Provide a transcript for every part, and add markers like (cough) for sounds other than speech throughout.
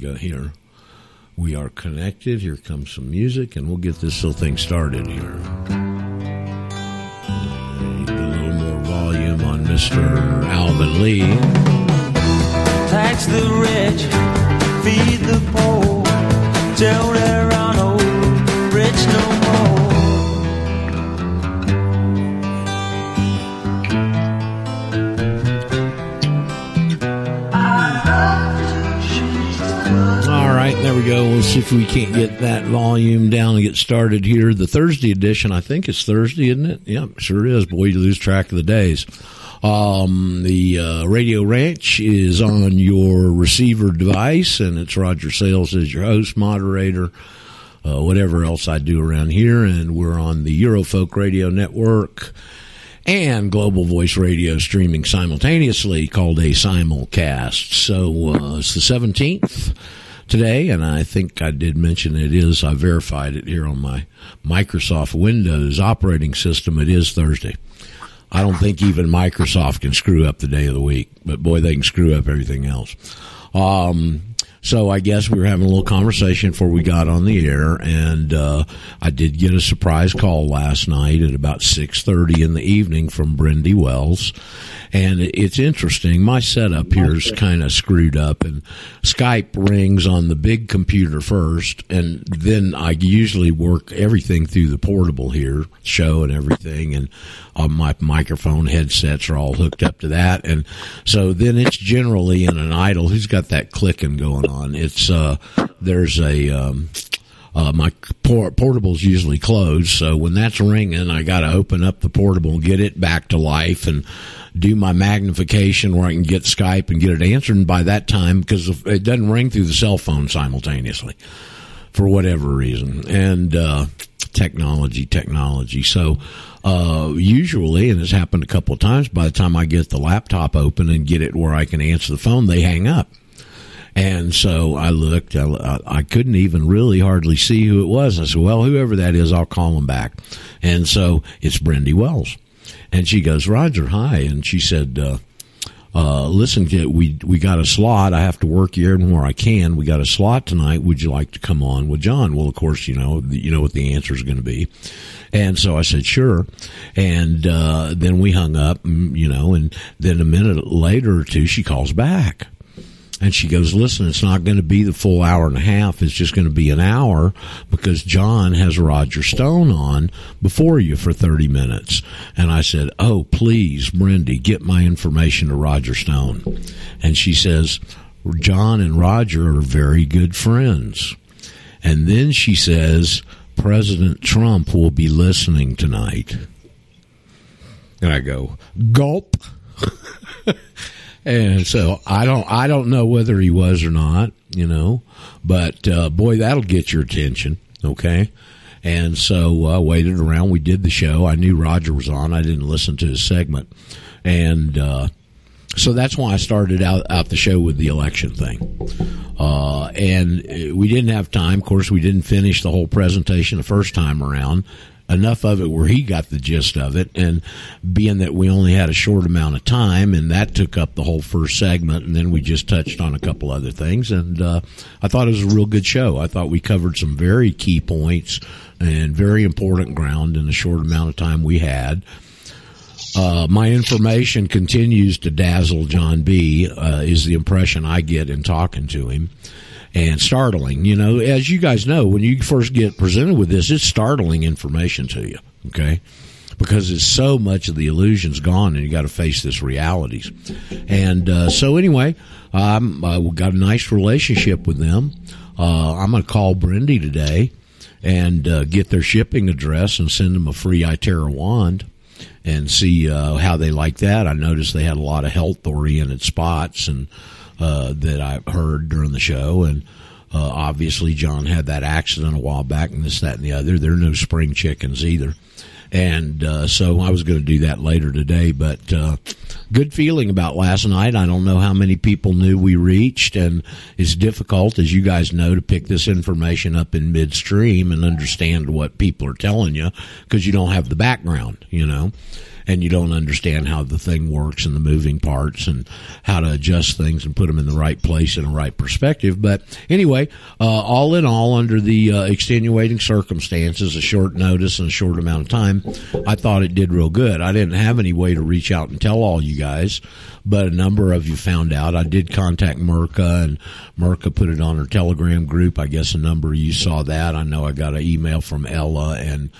go here. We are connected. Here comes some music, and we'll get this little thing started here. A little more volume on Mr. Alvin Lee. Tax the rich, feed the poor. Tell there we go. We'll see if we can't get that volume down and get started here. The Thursday edition, I think it's Thursday, isn't it? Yep, sure is. Boy, you lose track of the days. Um, the uh, Radio Ranch is on your receiver device, and it's Roger Sales as your host, moderator, uh, whatever else I do around here. And we're on the Eurofolk Radio Network and Global Voice Radio streaming simultaneously called a simulcast. So uh, it's the 17th today, and I think I did mention it is, I verified it here on my Microsoft Windows operating system. It is Thursday. I don't think even Microsoft can screw up the day of the week, but boy, they can screw up everything else. Um, so I guess we were having a little conversation before we got on the air, and uh, I did get a surprise call last night at about six thirty in the evening from Brendy Wells, and it's interesting. My setup here is kind of screwed up, and Skype rings on the big computer first, and then I usually work everything through the portable here, show and everything, and uh, my microphone headsets are all hooked up to that, and so then it's generally in an idle. Who's got that clicking going on? It's uh, there's a um, uh, my por- portable's usually closed, so when that's ringing, I got to open up the portable and get it back to life and do my magnification where I can get Skype and get it answered. And by that time, because it doesn't ring through the cell phone simultaneously for whatever reason, and uh, technology, technology. So uh, usually, and it's happened a couple of times, by the time I get the laptop open and get it where I can answer the phone, they hang up. And so I looked, I, I couldn't even really hardly see who it was. I said, well, whoever that is, I'll call him back. And so it's Brendy Wells. And she goes, Roger, hi. And she said, uh, uh, listen, we we got a slot. I have to work here and where I can. We got a slot tonight. Would you like to come on with John? Well, of course, you know you know what the answer is going to be, and so I said sure. And uh, then we hung up, mm, you know, and then a minute later or two, she calls back. And she goes, listen, it's not going to be the full hour and a half. It's just going to be an hour because John has Roger Stone on before you for 30 minutes. And I said, oh, please, Brendy, get my information to Roger Stone. And she says, John and Roger are very good friends. And then she says, President Trump will be listening tonight. And I go, gulp. (laughs) And so I don't I don't know whether he was or not, you know, but uh, boy, that'll get your attention, okay? And so I uh, waited around. We did the show. I knew Roger was on. I didn't listen to his segment, and uh, so that's why I started out out the show with the election thing. Uh, and we didn't have time. Of course, we didn't finish the whole presentation the first time around enough of it where he got the gist of it. And being that we only had a short amount of time, and that took up the whole first segment, and then we just touched on a couple other things. And uh, I thought it was a real good show. I thought we covered some very key points and very important ground in the short amount of time we had. Uh, my information continues to dazzle John B. Uh, is the impression I get in talking to him and startling. You know, as you guys know, when you first get presented with this, it's startling information to you. Okay. Because it's so much of the illusion's gone, and you got to face this realities. And uh, so, anyway, um, uh, we got a nice relationship with them. Uh, I'm going to call Brendy today and uh, get their shipping address and send them a free Itera wand and see uh, how they like that. I noticed they had a lot of health oriented spots and uh, that I heard during the show, and uh, obviously John had that accident a while back, and this, that, and the other. There are no spring chickens either, and uh, so I was going to do that later today. But uh, good feeling about last night. I don't know how many people knew we reached, and it's difficult, as you guys know, to pick this information up in midstream and understand what people are telling you because you don't have the background, you know and you don't understand how the thing works and the moving parts and how to adjust things and put them in the right place in the right perspective. But anyway, uh, all in all, under the uh, extenuating circumstances, a short notice and a short amount of time, I thought it did real good. I didn't have any way to reach out and tell all you guys, but a number of you found out. I did contact Merca, and Merca put it on her Telegram group. I guess a number of you saw that. I know I got an email from Ella and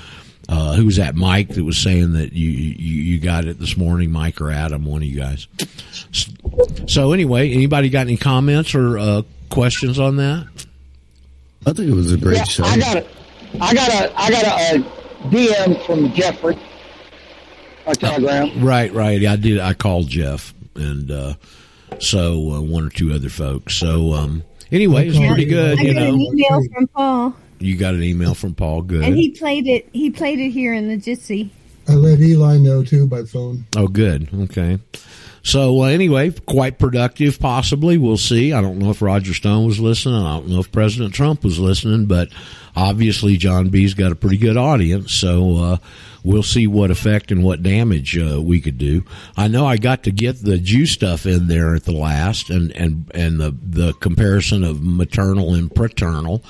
uh, who was that? Mike that was saying that you, you you got it this morning. Mike or Adam, one of you guys. So anyway, anybody got any comments or uh, questions on that? I think it was a great Yeah, show. I got a, I got a, I got a, a DM from Jeffrey, a telegram. Right, right. I did. I called Jeff and uh, so uh, one or two other folks. So um, anyway, it's pretty good. I You got an email from Paul, you got an email from Paul. Good. and he played it. He played it here in the Jitsi. I let Eli know too by phone. Oh, good. Okay. So uh, anyway, quite productive. Possibly, we'll see. I don't know if Roger Stone was listening. I don't know if President Trump was listening, but obviously John B's got a pretty good audience. So uh, we'll see what effect and what damage uh, we could do. I know I got to get the Jew stuff in there at the last, and and and the the comparison of maternal and paternal,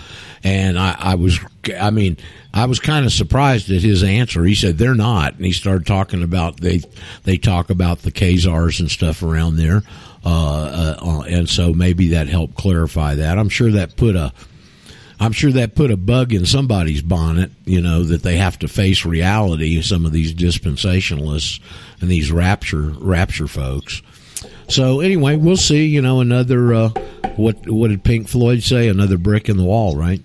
and I, I was, I mean, I was kind of surprised at his answer. He said they're not, and he started talking about they they talk about the Khazars and stuff around there, uh, uh, and so maybe that helped clarify that. I'm sure that put a I'm sure that put a bug in somebody's bonnet, you know, that they have to face reality, some of these dispensationalists and these rapture rapture folks. So anyway, we'll see, you know, another uh what what did Pink Floyd say? Another brick in the wall, right?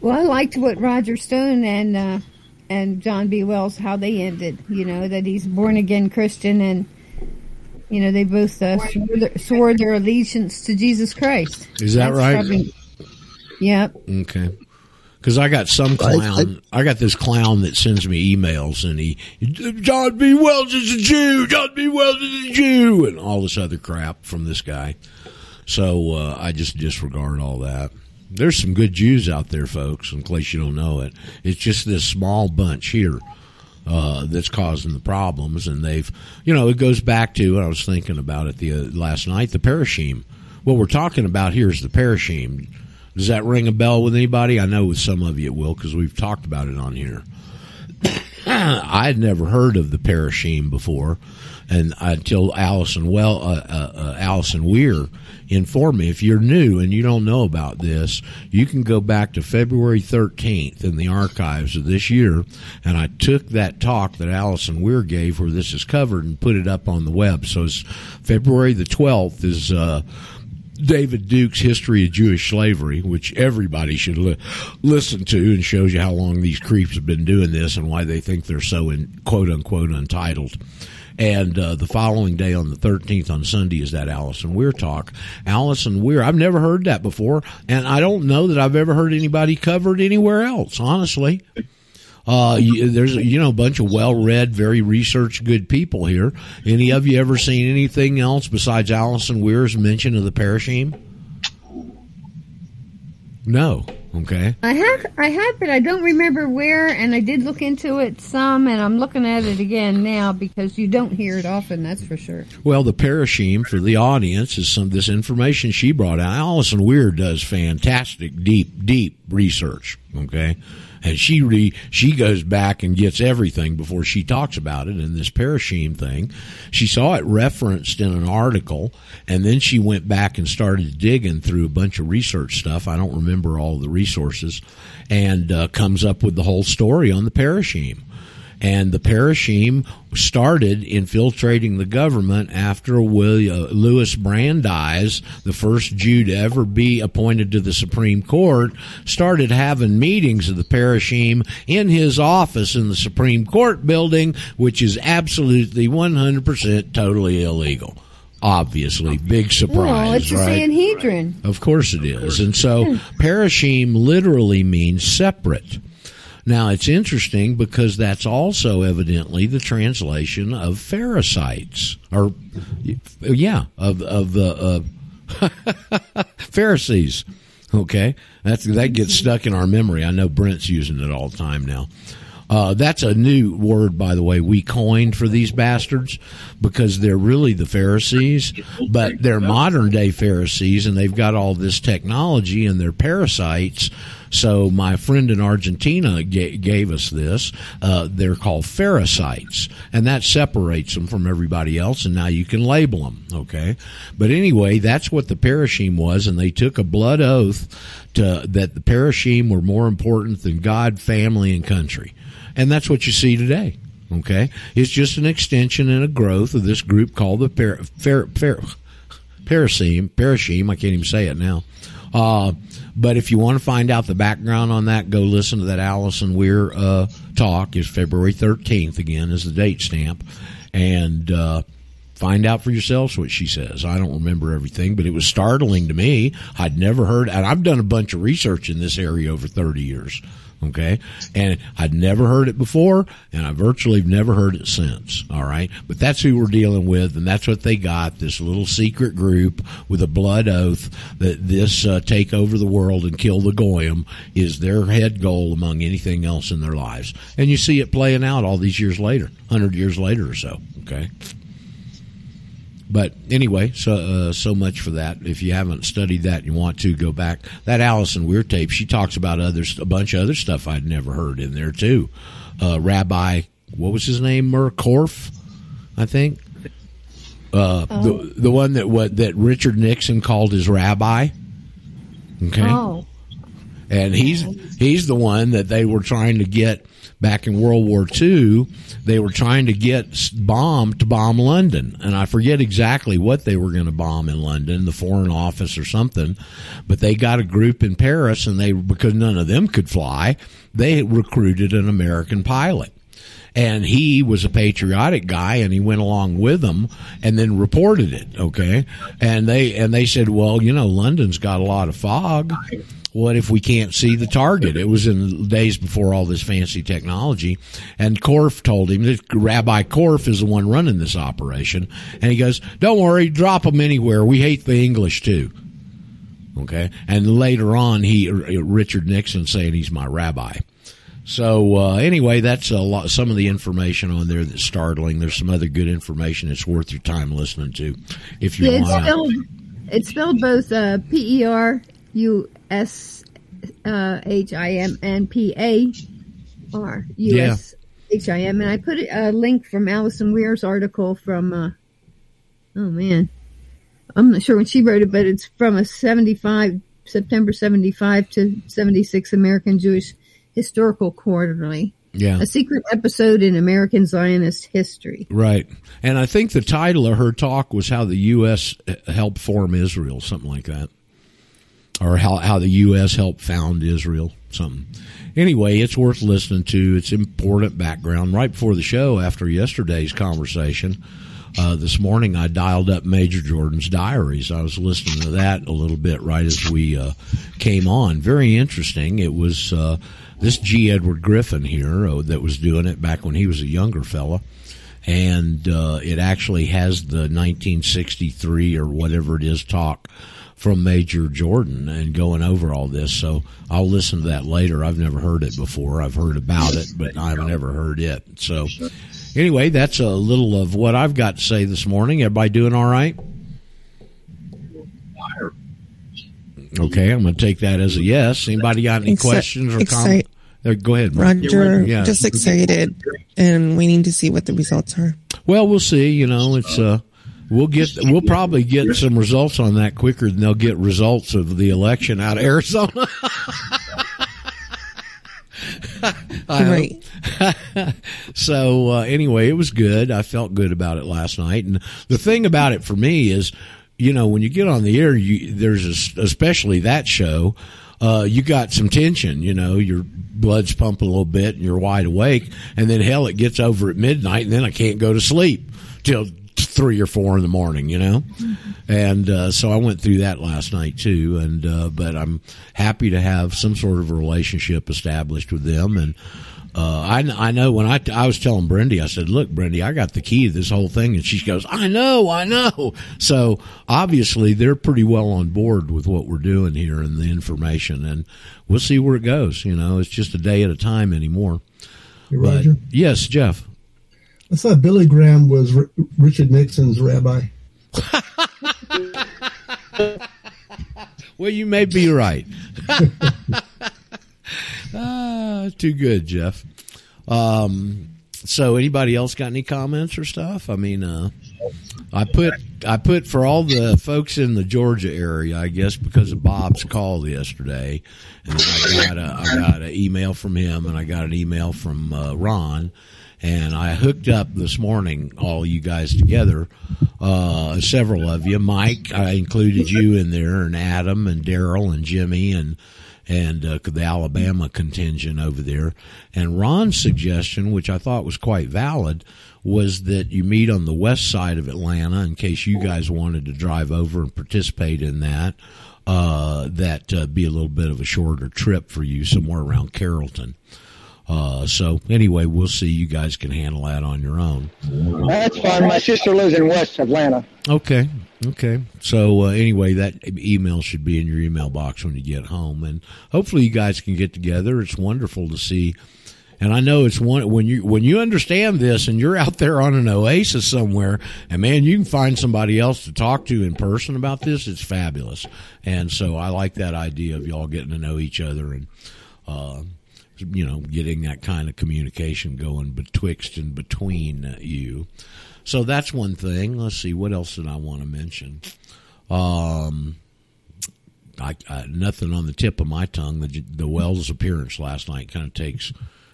Well, I liked what Roger Stone and uh, and John B. Wells how they ended. You know that he's born again Christian, and you know they both uh, swore, their, swore their allegiance to Jesus Christ. Is that That's right? probably- yep. Okay. Because I got some clown, I, got this clown that sends me emails, and he, John B. Wells is a Jew, John B. Wells is a Jew, and all this other crap from this guy. So uh, I just disregard all that. There's some good Jews out there, folks. In case you don't know it, it's just this small bunch here uh, that's causing the problems, and they've, you know, it goes back to. I was thinking about it the uh, last night. The parashim. What we're talking about here is the parashim. Does that ring a bell with anybody? I know with some of you it will because we've talked about it on here. (coughs) I had never heard of the parashim before, and until Allison well, uh, uh, uh, Alison Weir informed me. If you're new and you don't know about this, you can go back to February 13th in the archives of this year, and I took that talk that Alison Weir gave, where this is covered, and put it up on the web. So it's February the 12th is. David Duke's History of Jewish Slavery, which everybody should li- listen to, and shows you how long these creeps have been doing this and why they think they're so in quote unquote untitled. And uh, the following day on the 13th on Sunday is that Alison Weir talk. Alison Weir, I've never heard that before, and I don't know that I've ever heard anybody covered anywhere else, honestly. Uh, you, there's you know a bunch of well-read, very researched, good people here. Any of you ever seen anything else besides Alison Weir's mention of the parashim? No. Okay. I have, I have, but I don't remember where. And I did look into it some, and I'm looking at it again now because you don't hear it often. That's for sure. Well, the parashim for the audience is some this information she brought out. Alison Weir does fantastic, deep, deep research. Okay, and she re, she goes back and gets everything before she talks about it. And this parashim thing, she saw it referenced in an article, and then she went back and started digging through a bunch of research stuff. I don't remember all the resources, and uh, comes up with the whole story on the parashim. And the parashim started infiltrating the government after William, Louis Brandeis, the first Jew to ever be appointed to the Supreme Court, started having meetings of the parashim in his office in the Supreme Court building, which is absolutely 100% totally illegal. Obviously, big surprise, well, it's a right? Sanhedrin. Of course it is. And so parashim literally means separate. Now it's interesting because that's also evidently the translation of Pharisees, or yeah, of of the uh, (laughs) Pharisees. Okay, that's that gets stuck in our memory. I know Brent's using it all the time now. Uh, that's a new word, by the way, we coined for these bastards because they're really the Pharisees, but they're modern day Pharisees and they've got all this technology and they're parasites. So my friend in Argentina ga- gave us this. Uh, they're called Pharisees, and that separates them from everybody else. And now you can label them. Okay, but anyway, that's what the parashim was, and they took a blood oath to that the parashim were more important than God, family, and country, and that's what you see today. Okay, it's just an extension and a growth of this group called the par- Phar- Parashim. Parashim. I can't even say it now. Uh, but if you want to find out the background on that, go listen to that Alison Weir uh, talk. Is February thirteenth again is the date stamp, and uh, find out for yourselves what she says. I don't remember everything, but it was startling to me. I'd never heard, and I've done a bunch of research in this area over thirty years. Okay. And I'd never heard it before and I virtually have never heard it since. All right. But that's who we're dealing with. And that's what they got. This little secret group with a blood oath that this uh, take over the world and kill the Goyim is their head goal among anything else in their lives. And you see it playing out all these years later, hundred years later or so. Okay. But anyway, so uh, so much for that. If you haven't studied that and you want to go back, that Alison Weir tape, she talks about others, a bunch of other stuff I'd never heard in there too. Uh, Rabbi, what was his name? Murkorf, I think. Uh, the the one that what that Richard Nixon called his rabbi. Okay Oh, and he's he's the one that they were trying to get back in World War II. They were trying to get bomb to bomb London, and I forget exactly what they were going to bomb in London, the Foreign Office or something. But they got a group in Paris, and they because none of them could fly, they recruited an American pilot and he was a patriotic guy and he went along with them and then reported it okay and they and they said well you know london's got a lot of fog what if we can't see the target it was in the days before all this fancy technology and Korff told him that rabbi Korff is the one running this operation and he goes don't worry drop them anywhere we hate the english too okay and later on he richard nixon saying he's my rabbi so uh, anyway, that's a lot. Some of the information on there that's startling. There's some other good information that's worth your time listening to, if you yeah, it's want. spelled it's spelled both uh, P E R U S uh, H I M and P A R U S H I M, and I put a link from Alison Weir's article from. Uh, oh man, I'm not sure when she wrote it, but it's from a 75 September 75 to 76 American Jewish Historical Quarterly, Yeah, a secret episode in American Zionist history. right. And I think the title of her talk was "How the U.S. Helped Form Israel," something like that, or how how the U.S. helped found Israel, something. Anyway, it's worth listening to. It's important background. Right before the show, after yesterday's conversation, uh, this morning I dialed up Major Jordan's diaries. I was listening to that a little bit right as we uh, came on. Very interesting. It was uh, this G. Edward Griffin here uh, that was doing it back when he was a younger fella. And uh, it actually has the 1963 or whatever it is talk from Major Jordan and going over all this. So I'll listen to that later. I've never heard it before. I've heard about it, but I've never heard it. So anyway, that's a little of what I've got to say this morning. Everybody doing all right? Okay, I'm going to take that as a yes. Anybody got any Exci- questions or comments? Uh, go ahead, Mark. Roger, Yeah. just excited and waiting to see what the results are. Well, we'll see. You know, it's uh, we'll get we'll probably get some results on that quicker than they'll get results of the election out of Arizona. (laughs) I right. (laughs) so uh, anyway, it was good. I felt good about it last night, and the thing about it for me is, you know, when you get on the air, you there's a s especially that show. Uh, you got some tension, you know, your blood's pumping a little bit and you're wide awake. And then hell, it gets over at midnight and then I can't go to sleep till three or four in the morning, you know? And, uh, so I went through that last night too. And, uh, but I'm happy to have some sort of a relationship established with them. And, uh, I, I know when I, I was telling Brendy, I said, look, Brendy, I got the key to this whole thing. And she goes, I know, I know. So obviously they're pretty well on board with what we're doing here and the information and we'll see where it goes. You know, it's just a day at a time anymore. Hey, But Roger. yes, Jeff. I thought Billy Graham was R- Richard Nixon's rabbi. (laughs) Well, you may be right. (laughs) ah, too good, Jeff. Um, so, anybody else got any comments or stuff? I mean, uh, I put I put for all the folks in the Georgia area, I guess, because of Bob's call yesterday, and I got a I got an email from him, and I got an email from uh, Ron, and I hooked up this morning all you guys together, uh, several of you. Mike, I included you in there, and Adam, and Daryl, and Jimmy, and and uh, the Alabama contingent over there. And Ron's suggestion, which I thought was quite valid, was that you meet on the west side of Atlanta in case you guys wanted to drive over and participate in that. Uh, that uh, be a little bit of a shorter trip for you somewhere around Carrollton. Uh, so anyway, we'll see. You guys can handle that on your own. That's fine. My sister lives in West Atlanta. Okay. Okay. So uh, anyway, that email should be in your email box when you get home, and hopefully you guys can get together. It's wonderful to see, and I know it's one when you when you understand this, and you're out there on an oasis somewhere, and man, you can find somebody else to talk to in person about this. It's fabulous, and so I like that idea of y'all getting to know each other and. Uh, you know, getting that kind of communication going betwixt and between you. So that's one thing. Let's see, what else did I want to mention? Um, I, I, nothing on the tip of my tongue. The, the Wells appearance last night kind of takes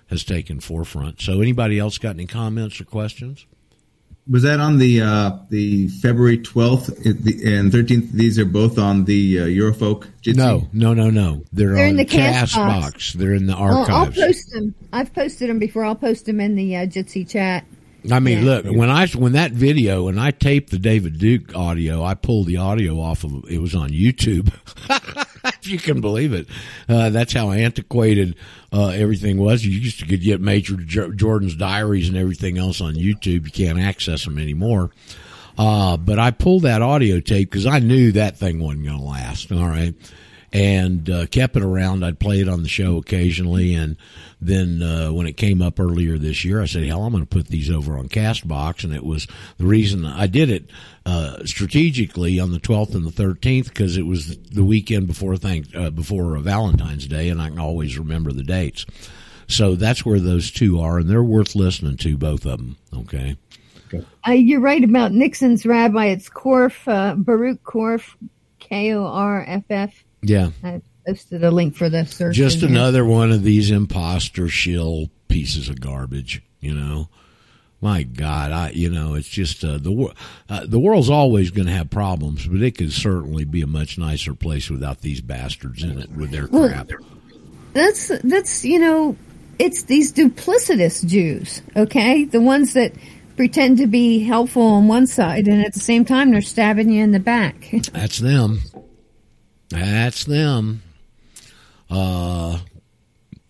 has taken forefront. So, anybody else got any comments or questions? Was that on the uh, the February twelfth and thirteenth? These are both on the uh, Eurofolk. Jitsi? No, no, no, no. They're, They're on in the Cast Cast box. box. They're in the Well, I'll archives. post them. I've posted them before. I'll post them in the uh, Jitsi chat. I mean, Yeah. look when I when that video when I taped the David Duke audio, I pulled the audio off of it was on YouTube. (laughs) if you can believe it, uh, that's how antiquated uh, everything was. You used to get Major Jo- Jordan's diaries and everything else on YouTube. You can't access them anymore. Uh, but I pulled that audio tape because I knew that thing wasn't going to last. All right. And uh, kept it around. I'd play it on the show occasionally, and then uh, when it came up earlier this year, I said, "Hell, I'm going to put these over on Castbox." And it was the reason I did it uh, strategically on the 12th and the 13th because it was the weekend before thank uh, before Valentine's Day, and I can always remember the dates. So that's where those two are, and they're worth listening to, both of them. Okay. Uh, you're right about Nixon's rabbi. It's Korff, uh, Baruch Korff, K O R F F. Yeah. I posted a link for the search. Just another one of these imposter shill pieces of garbage, you know. My God, I you know it's just uh, the uh, the world's always going to have problems, but it could certainly be a much nicer place without these bastards in it with their Well, crap. That's that's you know, it's these duplicitous Jews. Okay, the ones that pretend to be helpful on one side, and at the same time they're stabbing you in the back. (laughs) That's them. That's them. Uh,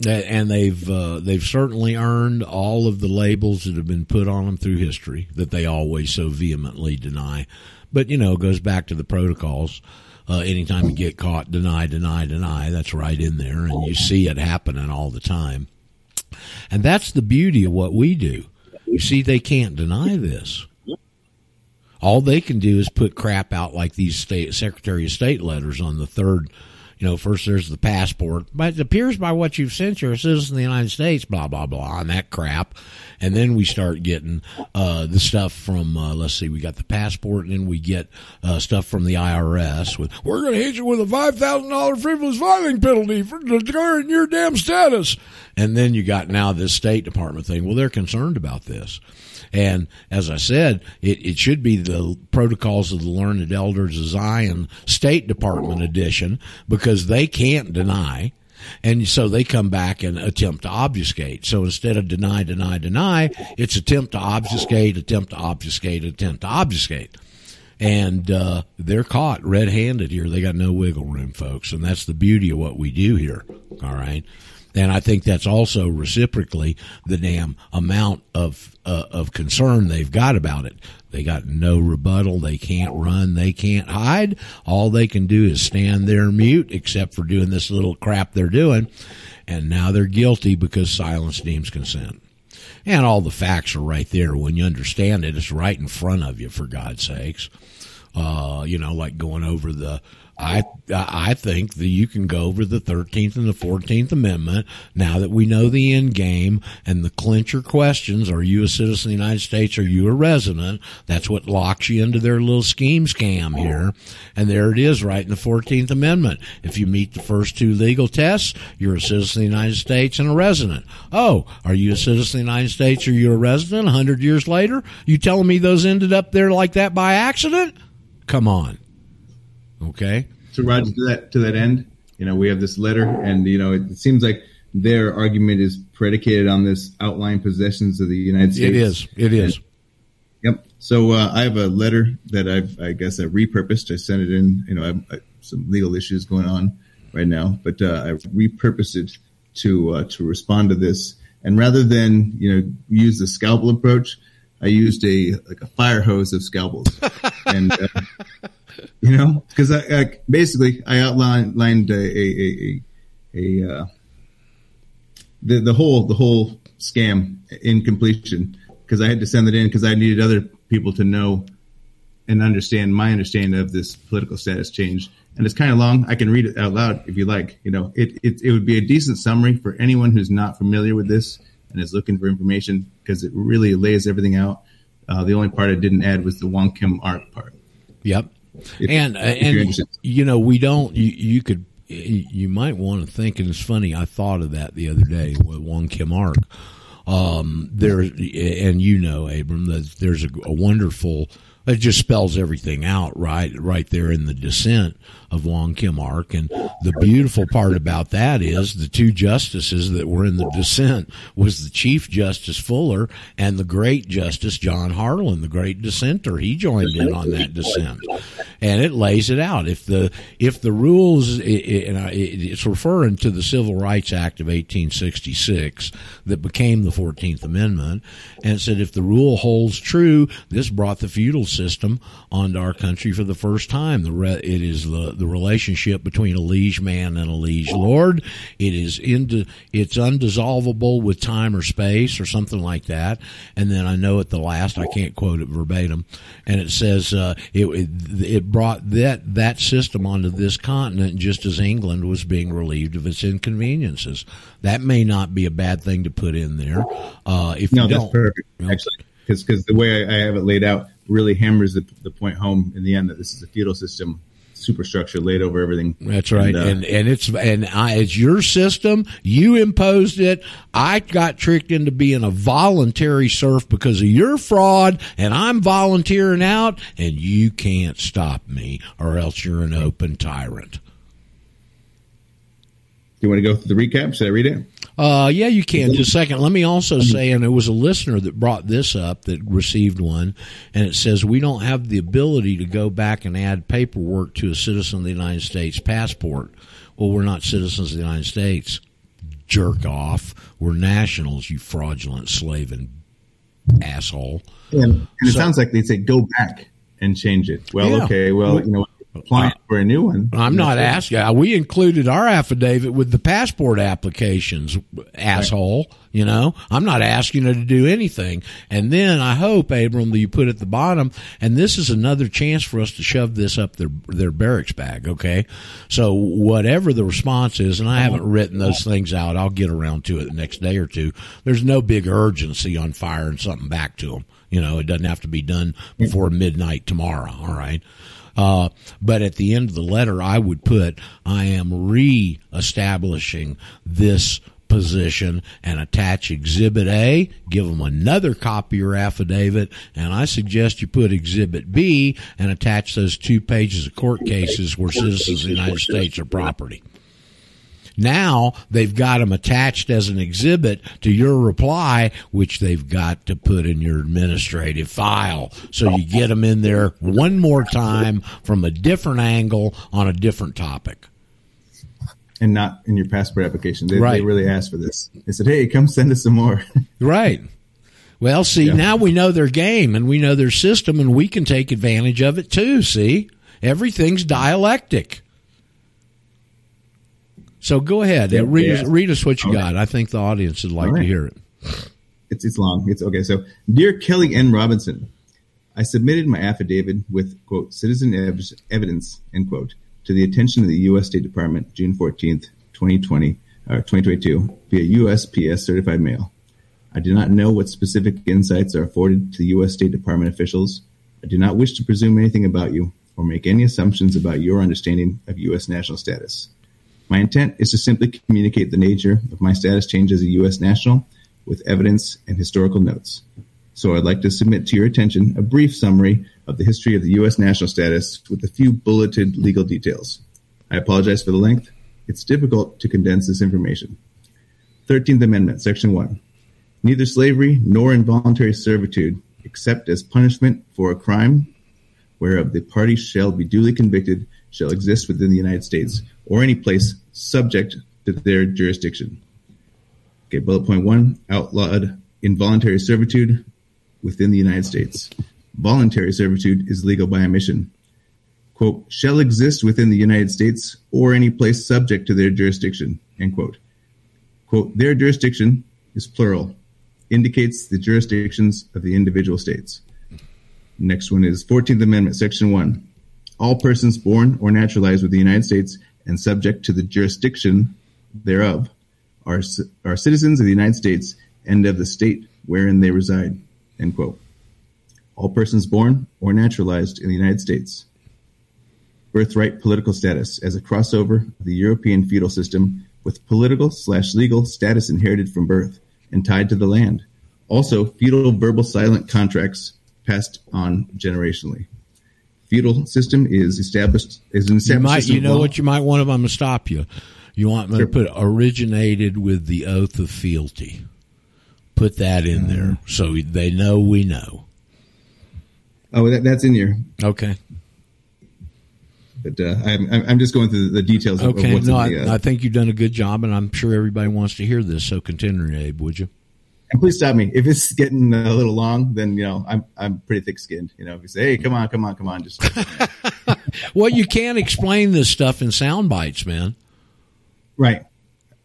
and they've uh, they've certainly earned all of the labels that have been put on them through history that they always so vehemently deny. But you know, it goes back to the protocols. Uh, anytime you get caught, deny, deny, deny. That's right in there, and you see it happening all the time. And that's the beauty of what we do. You see, they can't deny this. All they can do is put crap out like these state Secretary of State letters on the third. You know, first there's the passport, but it appears by what you've sent you're a citizen of the United States, blah blah blah, and that crap. And then we start getting uh, the stuff from. Uh, let's see, we got the passport, and then we get uh, stuff from the IRS. With we're going to hit you with a five thousand dollar frivolous filing penalty for declaring your damn status. And then you got now this State Department thing. Well, they're concerned about this. And as I said, it, it should be the protocols of the learned elders of Zion State Department edition because they can't deny. And so they come back and attempt to obfuscate. So instead of deny, deny, deny, it's attempt to obfuscate, attempt to obfuscate, attempt to obfuscate. And uh, they're caught red handed here. They got no wiggle room, folks. And that's the beauty of what we do here. All right. And I think that's also reciprocally the damn amount of uh, of concern they've got about it. They got no rebuttal. They can't run. They can't hide. All they can do is stand there mute, except for doing this little crap they're doing. And now they're guilty because silence deems consent. And all the facts are right there. When you understand it, it's right in front of you, for God's sakes. Uh, you know, like going over the, I, I think that you can go over the 13th and the 14th Amendment now that we know the end game and the clincher questions. Are you a citizen of the United States? Are you a resident? That's what locks you into their little scheme scam here. And there it is right in the 14th Amendment. If you meet the first two legal tests, you're a citizen of the United States and a resident. Oh, are you a citizen of the United States? Are you a resident hundred years later? You telling me those ended up there like that by accident? Come on. Okay. So Roger, to that to that end, you know, we have this letter, and you know, it, seems like their argument is predicated on this outlying possessions of the United States. It is. It is. And, yep. So uh, I have a letter that I've, I guess, I repurposed. I sent it in. You know, I I, some legal issues going on right now, but uh, I repurposed it to uh, to respond to this. And rather than you know use the scalpel approach, I used a like a fire hose of scalpels, and uh, you know, because I, I, basically I outlined a a a, a, uh, the the whole the whole scam in completion because I had to send it in because I needed other people to know and understand my understanding of this political status change. And it's kind of long. I can read it out loud if you like. You know, it, it, it would be a decent summary for anyone who's not familiar with this and is looking for information because it really lays everything out. Uh, the only part I didn't add was the Wong Kim Ark part. Yep. If- and if and you're interested. you know we don't you, you could you might want to think and it's funny I thought of that the other day with Wong Kim Ark um there and you know Abram that there's a, a wonderful it just spells everything out right right there in the dissent of Wong Kim Ark. And the beautiful part about that is the two justices that were in the dissent was the Chief Justice Fuller and the great Justice John Harlan the great dissenter. He joined in on that dissent and it lays it out. If the if the rules it, it, it's referring to the Civil Rights Act of 1866 that became the 14th Amendment and it said if the rule holds true this brought the feudal system onto our country for the first time. The re, it is the the relationship between a liege man and a liege lord. It is into it's undissolvable with time or space or something like that. And then I know at the last I can't quote it verbatim and it says uh, it, it it brought that that system onto this continent just as England was being relieved of its inconveniences. That may not be a bad thing to put in there. Uh, if No, you that's don't, perfect, actually, because the way I, I have it laid out really hammers the, the point home in the end that this is a feudal system superstructure laid over everything. That's right, And, uh, and and it's and I, it's your system. You imposed it. I got tricked into being a voluntary serf because of your fraud, and I'm volunteering out, and you can't stop me, or else you're an open tyrant. do you want to go through the recap? Should I read it? Uh, yeah, you can. Just a second. Let me also say, and it was a listener that brought this up that received one, and it says we don't have the ability to go back and add paperwork to a citizen of the United States passport. Well, we're not citizens of the United States. Jerk off. We're nationals, you fraudulent slaving asshole. And, and it So- sounds like they say go back and change it. Well, Yeah. okay, well, you know, applying for a new one. I'm not asking. uh, We included our affidavit with the passport applications, asshole. You know, I'm not asking her to do anything. And then I hope, Abram, that you put at the bottom, and this is another chance for us to shove this up their their barracks bag. Okay, so whatever the response is, and I haven't written those things out. I'll get around to it the next day or two. There's no big urgency on firing something back to them. You know, it doesn't have to be done before midnight tomorrow. All right. Uh, but at the end of the letter, I would put, I am re-establishing this position and attach exhibit A, give them another copy your affidavit, and I suggest you put exhibit B and attach those two pages of court cases where citizens of the United States are property. Now they've got them attached as an exhibit to your reply, which they've got to put in your administrative file. So you get them in there one more time from a different angle on a different topic. and not in your passport application. They, Right. they really asked for this. They said, "Hey, come send us some more." (laughs) Right. Well, see, Yeah. now we know their game and we know their system and we can take advantage of it too. See, everything's dialectic. So go ahead, Yeah, read, yeah. us, read us what you got. I think the audience would like All to hear it. it it's it's long. It's okay. So, dear Kelly N. Robinson, I submitted my affidavit with quote citizen ev- evidence end quote to the attention of the U.S. State Department June fourteenth, twenty twenty or twenty twenty two via USPS certified mail. I do not know what specific insights are afforded to the U.S. State Department officials. I do not wish to presume anything about you or make any assumptions about your understanding of U.S. national status. My intent is to simply communicate the nature of my status change as a U.S. national with evidence and historical notes. So I'd like to submit to your attention a brief summary of the history of the U.S. national status with a few bulleted legal details. I apologize for the length. It's difficult to condense this information. 13th Amendment, Section 1. Neither slavery nor involuntary servitude, except as punishment for a crime whereof the party shall be duly convicted, shall exist within the United States or any place subject to their jurisdiction. Okay, bullet point one outlawed involuntary servitude within the United States. Voluntary servitude is legal by omission. Quote, shall exist within the United States or any place subject to their jurisdiction, end quote. Quote, their jurisdiction is plural, indicates the jurisdictions of the individual states. Next one is 14th Amendment, Section 1. All persons born or naturalized with the United States and subject to the jurisdiction thereof are, are citizens of the United States and of the state wherein they reside. End quote. All persons born or naturalized in the United States. Birthright political status as a crossover of the European feudal system with political slash legal status inherited from birth and tied to the land. Also, feudal verbal silent contracts passed on generationally. Feudal system is established is an You established might, system you know law. what you might want. I'm going to stop you. You want me Sure. to put originated with the oath of fealty. Put that in there so they know we know. Oh, that, that's in here. Okay. But uh, I'm I'm just going through the details of, of Okay. what's No, the. Uh, I, I think you've done a good job, and I'm sure everybody wants to hear this. So continue, Abe, would you? And please stop me if it's getting a little long. Then you know I'm I'm pretty thick skinned. You know, if you say, "Hey, come on, come on, come on," just (laughs) Well, you can't explain this stuff in sound bites, man. right.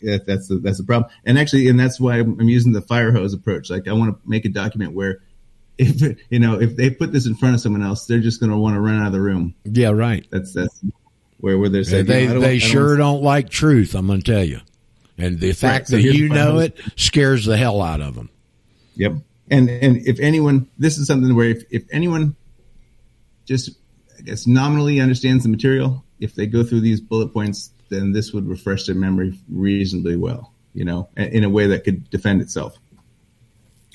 Yeah, that's the that's the problem. And actually, and that's why I'm, using the fire hose approach. Like I want to make a document where, if you know, if they put this in front of someone else, they're just going to want to run out of the room. Yeah, right. That's that's where where they're saying they you know, I don't they don't sure want- don't like truth. I'm going to tell you, and the fact so that you know it scares the hell out of them. Yep. And and if anyone, this is something where if, if anyone just I guess nominally understands the material, if they go through these bullet points, then this would refresh their memory reasonably well. You know, in a way that could defend itself.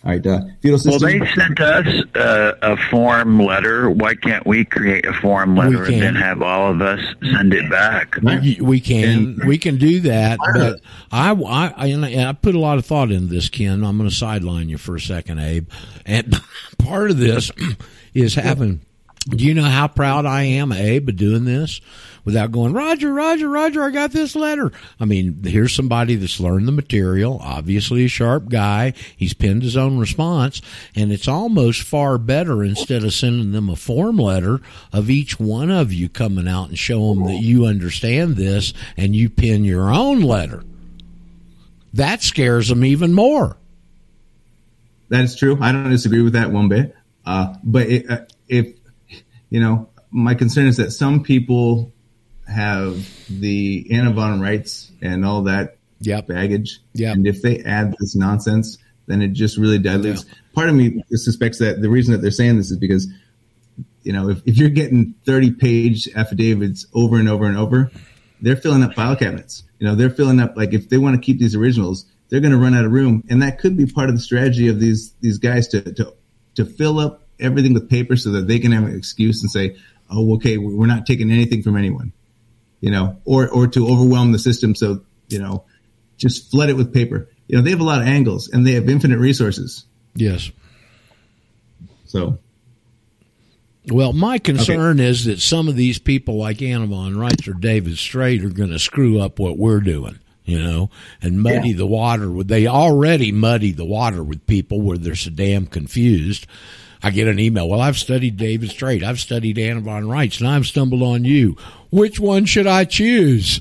All right, uh, feudal Well, they sent us uh, a form letter. Why can't we create a form letter and then have all of us send it back? We, we can And- we can do that, but I I I, I put a lot of thought into this, Ken. I'm going to sideline you for a second, Abe. And (laughs) part of this (clears throat) is having. Do you know how proud I am, Abe, of doing this without going, Roger, Roger, Roger, I got this letter. I mean, here's somebody that's learned the material, obviously a sharp guy. He's penned his own response, and it's almost far better instead of sending them a form letter of each one of you coming out and show them that you understand this and you pen your own letter. That scares them even more. That is true. I don't disagree with that one bit. Uh, but it, uh, if you know, my concern is that some people have the Anna von Reitz and all that Yep. baggage. Yep. And if they add this nonsense, then it just really dilutes. Part of me suspects that the reason that they're saying this is because, you know, if, if you're getting 30 page affidavits over and over and over, they're filling up file cabinets. You know, they're filling up, like, if they want to keep these originals, they're going to run out of room. And that could be part of the strategy of these, these guys to, to, to fill up everything with paper so that they can have an excuse and say, oh, okay, we're not taking anything from anyone, you know, or, or to overwhelm the system. So, you know, just flood it with paper. You know, they have a lot of angles and they have infinite resources. Yes. So, Well, my concern is that some of these people like Anna von Reitz or David Straight are going to screw up what we're doing, you know, and muddy the water. They already muddy the water with people where they're so damn confused. I get an email. Well, I've studied David Straight. I've studied Anna von Reitz, and I've stumbled on you. Which one should I choose?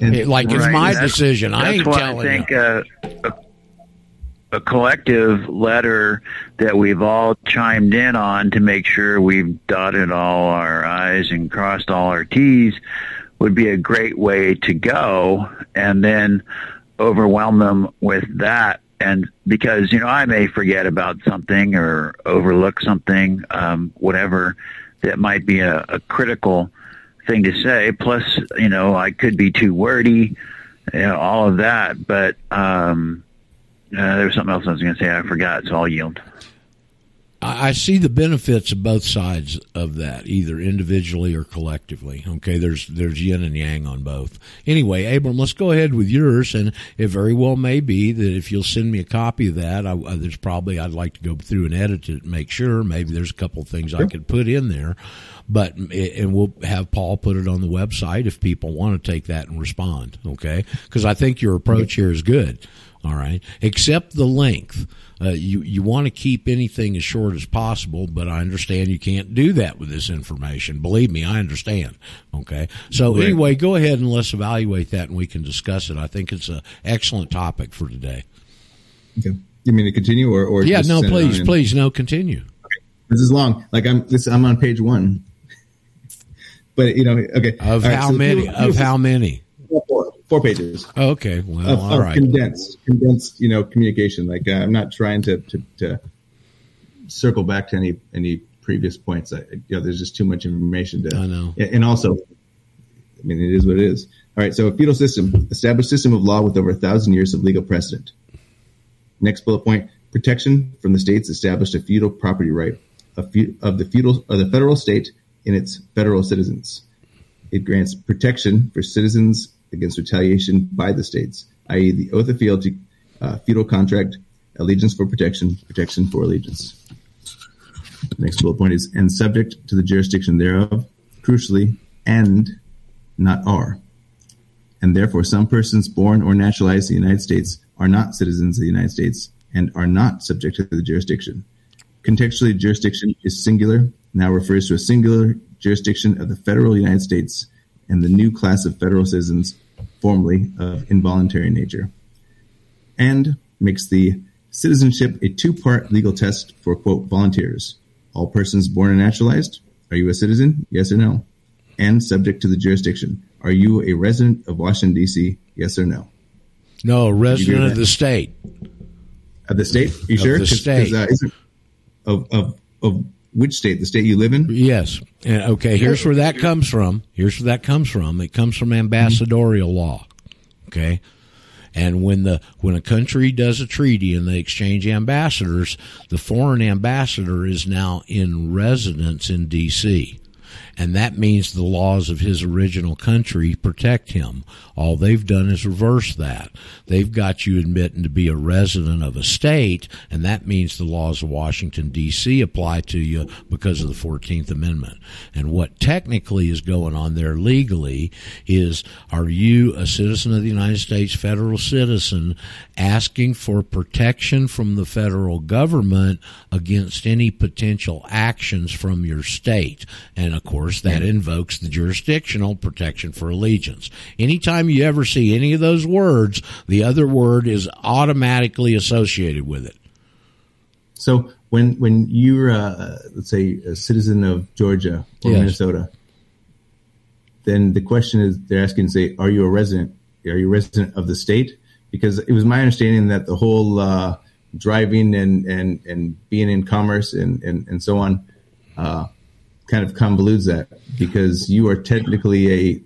It- like it's my that's- decision. I That's ain't telling I think you. uh, a collective letter that we've all chimed in on to make sure we've dotted all our I's and crossed all our T's would be a great way to go and then overwhelm them with that. And because, you know, I may forget about something or overlook something, um, whatever that might be a, a critical thing to say. Plus, you know, I could be too wordy, you know, all of that. But, um, uh, there was something else I was going to say. I forgot, so I'll yield. I see the benefits of both sides of that, either individually or collectively. Okay, there's there's yin and yang on both. Anyway, Abram, let's go ahead with yours, and it very well may be that if you'll send me a copy of that, I, I- there's probably I'd like to go through and edit it and make sure. Maybe there's a couple of things I could put in there, but and we'll have Paul put it on the website if people want to take that and respond. Okay, because I think your approach here is good. All right, except the length. Uh, you you want to keep anything as short as possible, but I understand you can't do that with this information. Believe me, I understand. Okay, so Right. anyway, go ahead and let's evaluate that, and we can discuss it. I think it's an excellent topic for today. Okay. You mean to continue or, or Yeah, no, send it on please, please, no, continue. This is long. Like I'm this I'm on page one. (laughs) But you know, okay. Of All right, how so many? fetal- Of how many? four, four pages. Okay, well, of, all of right. condensed, condensed, you know, communication. Like uh, I'm not trying to, to to circle back to any any previous points. I, you know, there's just too much information to. I know. And also, I mean, it is what it is. All right. So, a feudal system, established system of law with over a thousand years of legal precedent. Next bullet point: protection from the states established a feudal property right of, of the feudal of the federal state in its federal citizens. It grants protection for citizens against retaliation by the states, i.e., the oath of fealty, uh, feudal contract, allegiance for protection, protection for allegiance. Next bullet point is, and subject to the jurisdiction thereof, crucially, and not are. And therefore, some persons born or naturalized in the United States are not citizens of the United States and are not subject to the jurisdiction. Contextually, jurisdiction is singular, now refers to a singular jurisdiction of the federal United States and the new class of federal citizens, formerly of involuntary nature. And makes the citizenship a two part legal test for, quote, volunteers. All persons born and naturalized, are you a citizen? Yes or no? And subject to the jurisdiction. Are you a resident of Washington, D.C.? Yes or no? No, resident of the state. Of the state? Are you Of sure? the state. uh, of, of, of which state? The state you live in? Yes. Okay, here's where that comes from. Here's where that comes from. It comes from ambassadorial law. Okay. And when the when a country does a treaty and they exchange ambassadors, the foreign ambassador is now in residence in DC. And that means the laws of his original country protect him. All they've done is reverse that. They've got you admitting to be a resident of a state, and that means the laws of Washington, D.C. apply to you because of the 14th Amendment. And what technically is going on there legally is are you a citizen of the United States, federal citizen, asking for protection from the federal government against any potential actions from your state? And of course, that invokes the jurisdictional protection for allegiance. Anytime you ever see any of those words, the other word is automatically associated with it. So when when you're, uh, let's say, a citizen of Georgia or Yes. Minnesota, then the question is they're asking, say, are you a resident? Are you a resident of the state? Because it was my understanding that the whole uh, driving and, and, and being in commerce and, and, and so on uh, kind of convolutes that because you are technically a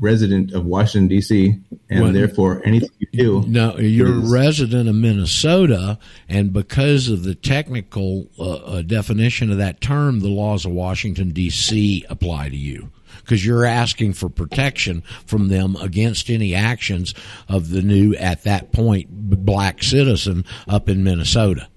resident of Washington D.C. and Well- therefore anything you do. No, you're a resident of Minnesota, and because of the technical uh, uh, definition of that term, the laws of Washington D.C. apply to you because you're asking for protection from them against any actions of the new, at that point, black citizen up in Minnesota.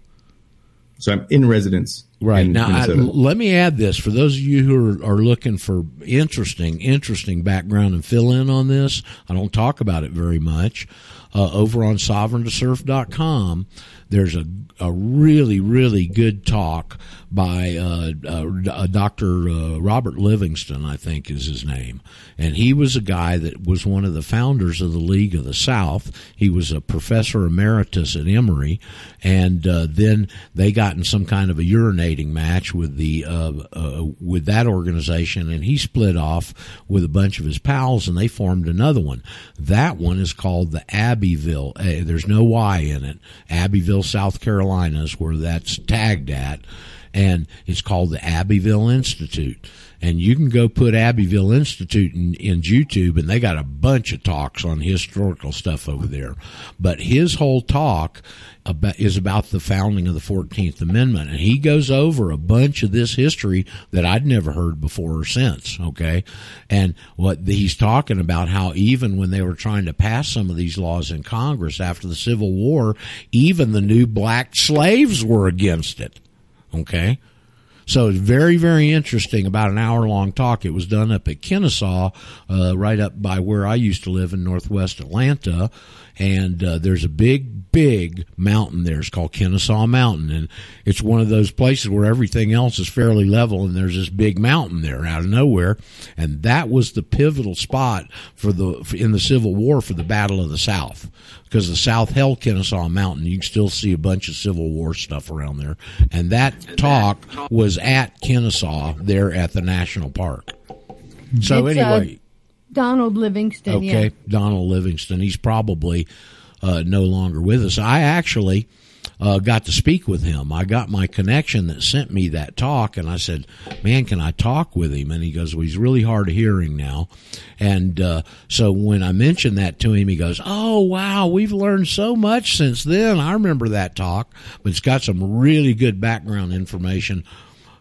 So I'm in residence Right in now, I, let me add this for those of you who are, are looking for interesting, interesting background and fill in on this. I don't talk about it very much. Uh, over on sovereigntosurf.com, there's a, a really, really good talk by uh, uh, Dr. Uh, Robert Livingston, I think is his name. And he was a guy that was one of the founders of the League of the South. He was a professor emeritus at Emory. And uh, then they got in some kind of a urinating match with the with that organization, and he split off with a bunch of his pals, and they formed another one. That one is called the Abbeville. There's no Y in it. Abbeville, South Carolina is where that's tagged at, and it's called the Abbeville Institute. And you can go put Abbeville Institute in, in YouTube, and they got a bunch of talks on historical stuff over there. But his whole talk about, is about the founding of the 14th Amendment. And he goes over a bunch of this history that I'd never heard before or since. Okay. And what he's talking about how even when they were trying to pass some of these laws in Congress after the Civil War, even the new black slaves were against it. Okay. So it's very, very interesting. About an hour long talk. It was done up at Kennesaw, uh, right up by where I used to live in northwest Atlanta. And uh, there's a big, big mountain there. It's called Kennesaw Mountain, and it's one of those places where everything else is fairly level, and there's this big mountain there out of nowhere. And that was the pivotal spot for the in the Civil War for the Battle of the South, because the South held Kennesaw Mountain. You can still see a bunch of Civil War stuff around there, and that talk was at Kennesaw there at the national park. So It's, uh, anyway. Donald Livingston. Okay, Yeah. Donald Livingston. He's probably uh, no longer with us. I actually uh, got to speak with him. I got my connection that sent me that talk, and I said, "Man, can I talk with him?" And he goes, "Well, he's really hard of hearing now." And uh, so when I mentioned that to him, he goes, "Oh wow, we've learned so much since then. I remember that talk, but it's got some really good background information."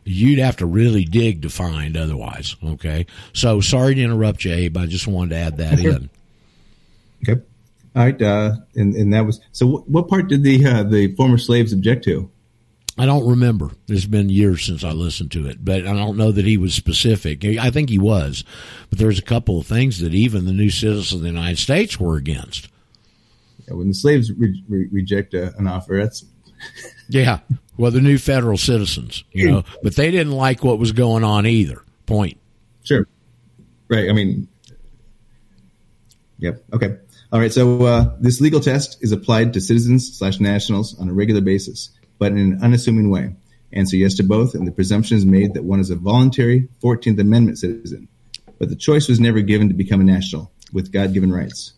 You'd have to really dig to find otherwise. Okay. So sorry to interrupt you, Abe. I just wanted to add that in. Okay. All right. Uh, and, and that was so. What, what part did the uh, the former slaves object to? I don't remember. It's been years since I listened to it, but I don't know that he was specific. I think he was, but there's a couple of things that even the new citizens of the United States were against. Yeah, when the slaves re- re- reject a, an offer, that's Yeah. Well, the new federal citizens, you know, but they didn't like what was going on either. Point. Sure. Right. I mean, yep. Okay. All right. So uh, this legal test is applied to citizens slash nationals on a regular basis, but in an unassuming way. Answer yes to both, and the presumption is made that one is a voluntary 14th Amendment citizen. But the choice was never given to become a national with God given rights.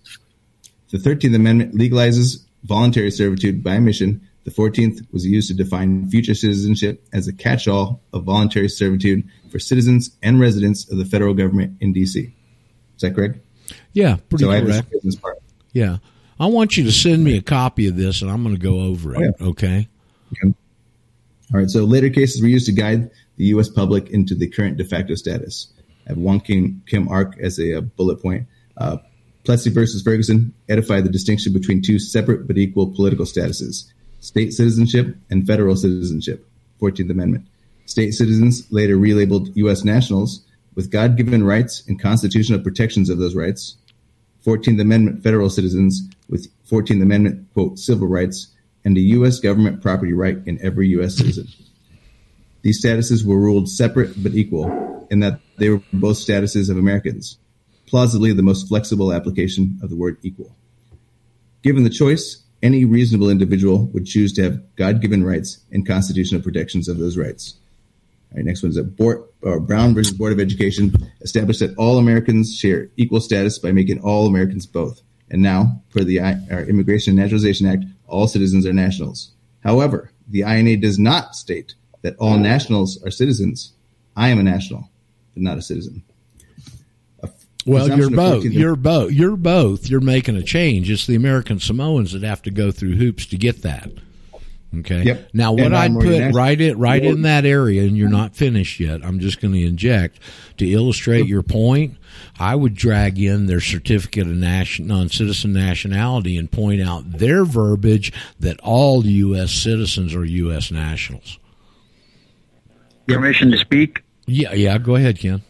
The 13th Amendment legalizes voluntary servitude by omission. The 14th was used to define future citizenship as a catch all of voluntary servitude for citizens and residents of the federal government in D.C. Is that correct? Yeah, pretty so I correct. Yeah. I want you to send me a copy of this and I'm going to go over it. Oh, Okay. Okay. All right. So later cases were used to guide the U.S. public into the current de facto status. I have one Kim, Kim Ark as a, uh bullet point. Uh, Plessy versus Ferguson edified the distinction between two separate but equal political statuses state citizenship and federal citizenship. 14th Amendment. State citizens, later relabeled U.S. nationals, with God given rights and constitutional protections of those rights. 14th Amendment federal citizens with 14th Amendment, quote, civil rights and a U.S. government property right in every U.S. citizen. These statuses were ruled separate but equal in that they were both statuses of Americans, plausibly the most flexible application of the word equal. Given the choice, any reasonable individual would choose to have God given rights and constitutional protections of those rights. All right, next one is that Board, or Brown versus Board of Education established that all Americans share equal status by making all Americans both. And now, per the our uh, Immigration and Naturalization Act, all citizens are nationals. However, the INA does not state that all nationals are citizens. I am a national, but not a citizen. A Well, you're presumption of both. You're both. You're both. You're making a change. It's the American Samoans that have to go through hoops to get that. Okay. Yep. Now, what And I'd I'm put right in right in that area, and you're not finished yet. I'm just going to inject to illustrate your point. I would drag in their certificate of nation, non-citizen nationality and point out their verbiage that all U.S. citizens are U.S. nationals. permission to speak? Yeah, yeah. Go ahead, Ken.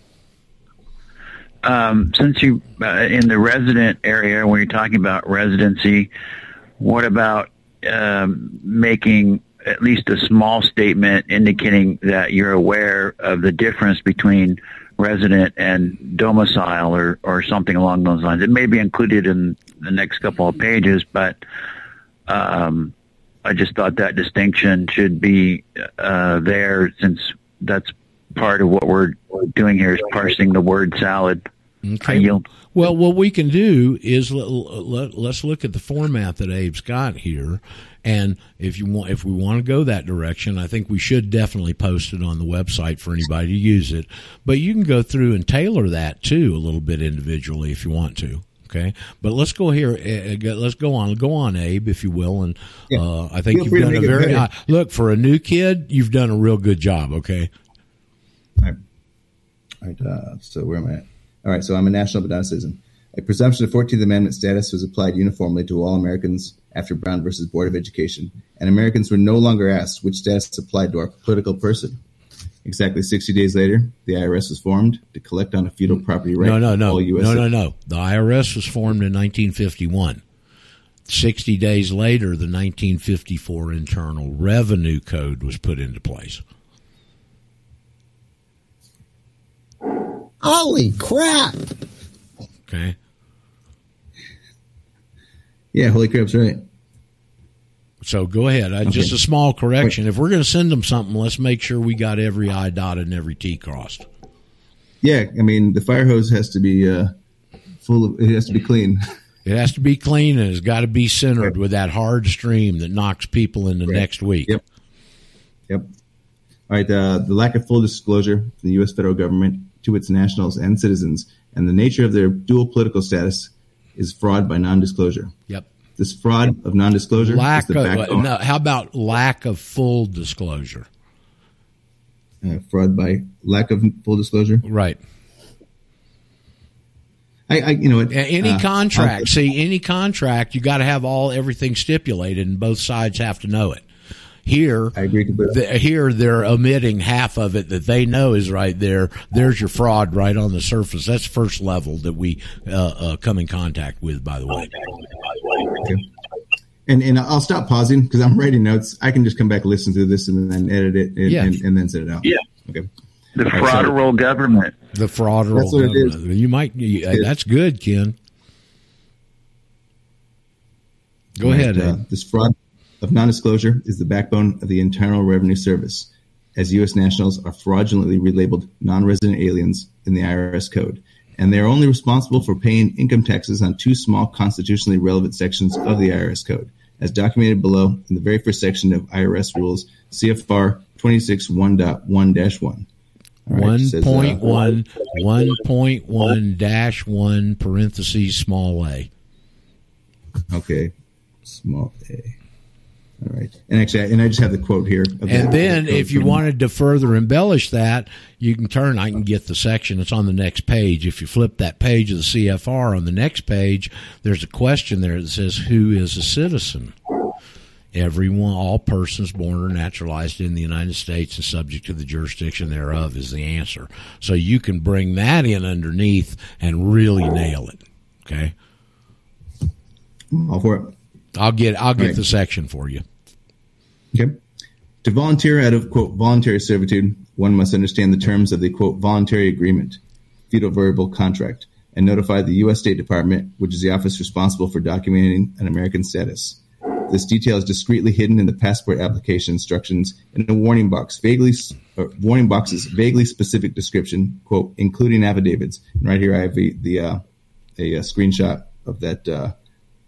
Um, since you uh, in the resident area, when you're talking about residency, what about um, making at least a small statement indicating that you're aware of the difference between resident and domicile or, or something along those lines. It may be included in the next couple of pages, but um, I just thought that distinction should be uh, there since that's part of what we're doing here is parsing the word salad. I yield. Well, what we can do is let, let, let's look at the format that Abe's got here, and if you want, if we want to go that direction, I think we should definitely post it on the website for anybody to use it. But you can go through and tailor that too a little bit individually if you want to. Okay, but let's go here. Uh, go- let's go on. Go on, Abe, if you will. And uh, I think Feel you've done a very better. look for a new kid. You've done a real good job. Okay. All right. All right. Uh, so where am I at? All right. So I'm a national but not a citizen. A presumption of 14th Amendment status was applied uniformly to all Americans after Brown versus Board of Education, and Americans were no longer asked which status applied to our political person. Exactly 60 days later, the IRS was formed to collect on a feudal property right. No, no, no, no, no, no. The IRS was formed in 1951. Sixty days later, the 1954 Internal Revenue Code was put into place. Holy crap! Okay. Yeah, holy crap's right. So go ahead. I, Just a small correction. If we're going to send them something, let's make sure we got every I dotted and every T crossed. Yeah, I mean the fire hose has to be uh, full of. It has to be clean. It has to be clean and it's got to be centered with that hard stream that knocks people into next week. Yep. Yep. All right. Uh, the lack of full disclosure from the U.S. federal government to its nationals and citizens, and the nature of their dual political status, is fraud by non-disclosure. Yep. This fraud of non-disclosure Lack is the of, backbone. no, how about lack of full disclosure? uh, fraud by lack of full disclosure. Right. I, I you know? A- Any uh, contract, I'll- see, any contract, you got to have all everything stipulated, and both sides have to know it. Here, I agree completely. the, here they're omitting half of it that they know is right there. There's your fraud right on the surface. That's first level that we uh, uh, come in contact with. By the way, And and I'll stop pausing because I'm writing notes. I can just come back and listen to this and then edit it and, Yeah. and, and then send it out. Yeah. Okay. The All right, so- frauderal government. the fraud That's what it is. You might. You, uh, that's good, Ken. Go All right, ahead. uh, Ed. this fraud of non-disclosure is the backbone of the Internal Revenue Service, as U.S. nationals are fraudulently relabeled non-resident aliens in the IRS code, and they are only responsible for paying income taxes on two small constitutionally relevant sections of the IRS code, as documented below in the very first section of IRS rules, CFR 26.1.1-1. All right, One it says, uh, point one, one point one dash one parentheses small a. Okay, small a. All right, and actually, and I just have the quote here. And then, if you wanted to further embellish that, you can turn. I can get the section. It's on the next page. If you flip that page of the CFR on the next page, there's a question there that says, "Who is a citizen?" Everyone, all persons born or naturalized in the United States and subject to the jurisdiction thereof is the answer. So you can bring that in underneath and really nail it. Okay, all for it. I'll get I'll get Right. the section for you. Okay. To volunteer out of, quote, voluntary servitude, one must understand the terms of the, quote, voluntary agreement, feudal variable contract, and notify the U.S. State Department, which is the office responsible for documenting an American status. This detail is discreetly hidden in the passport application instructions in a warning box, vaguely, or warning box's vaguely specific description, quote, including affidavits. And right here I have the, the uh, a, uh screenshot of that uh,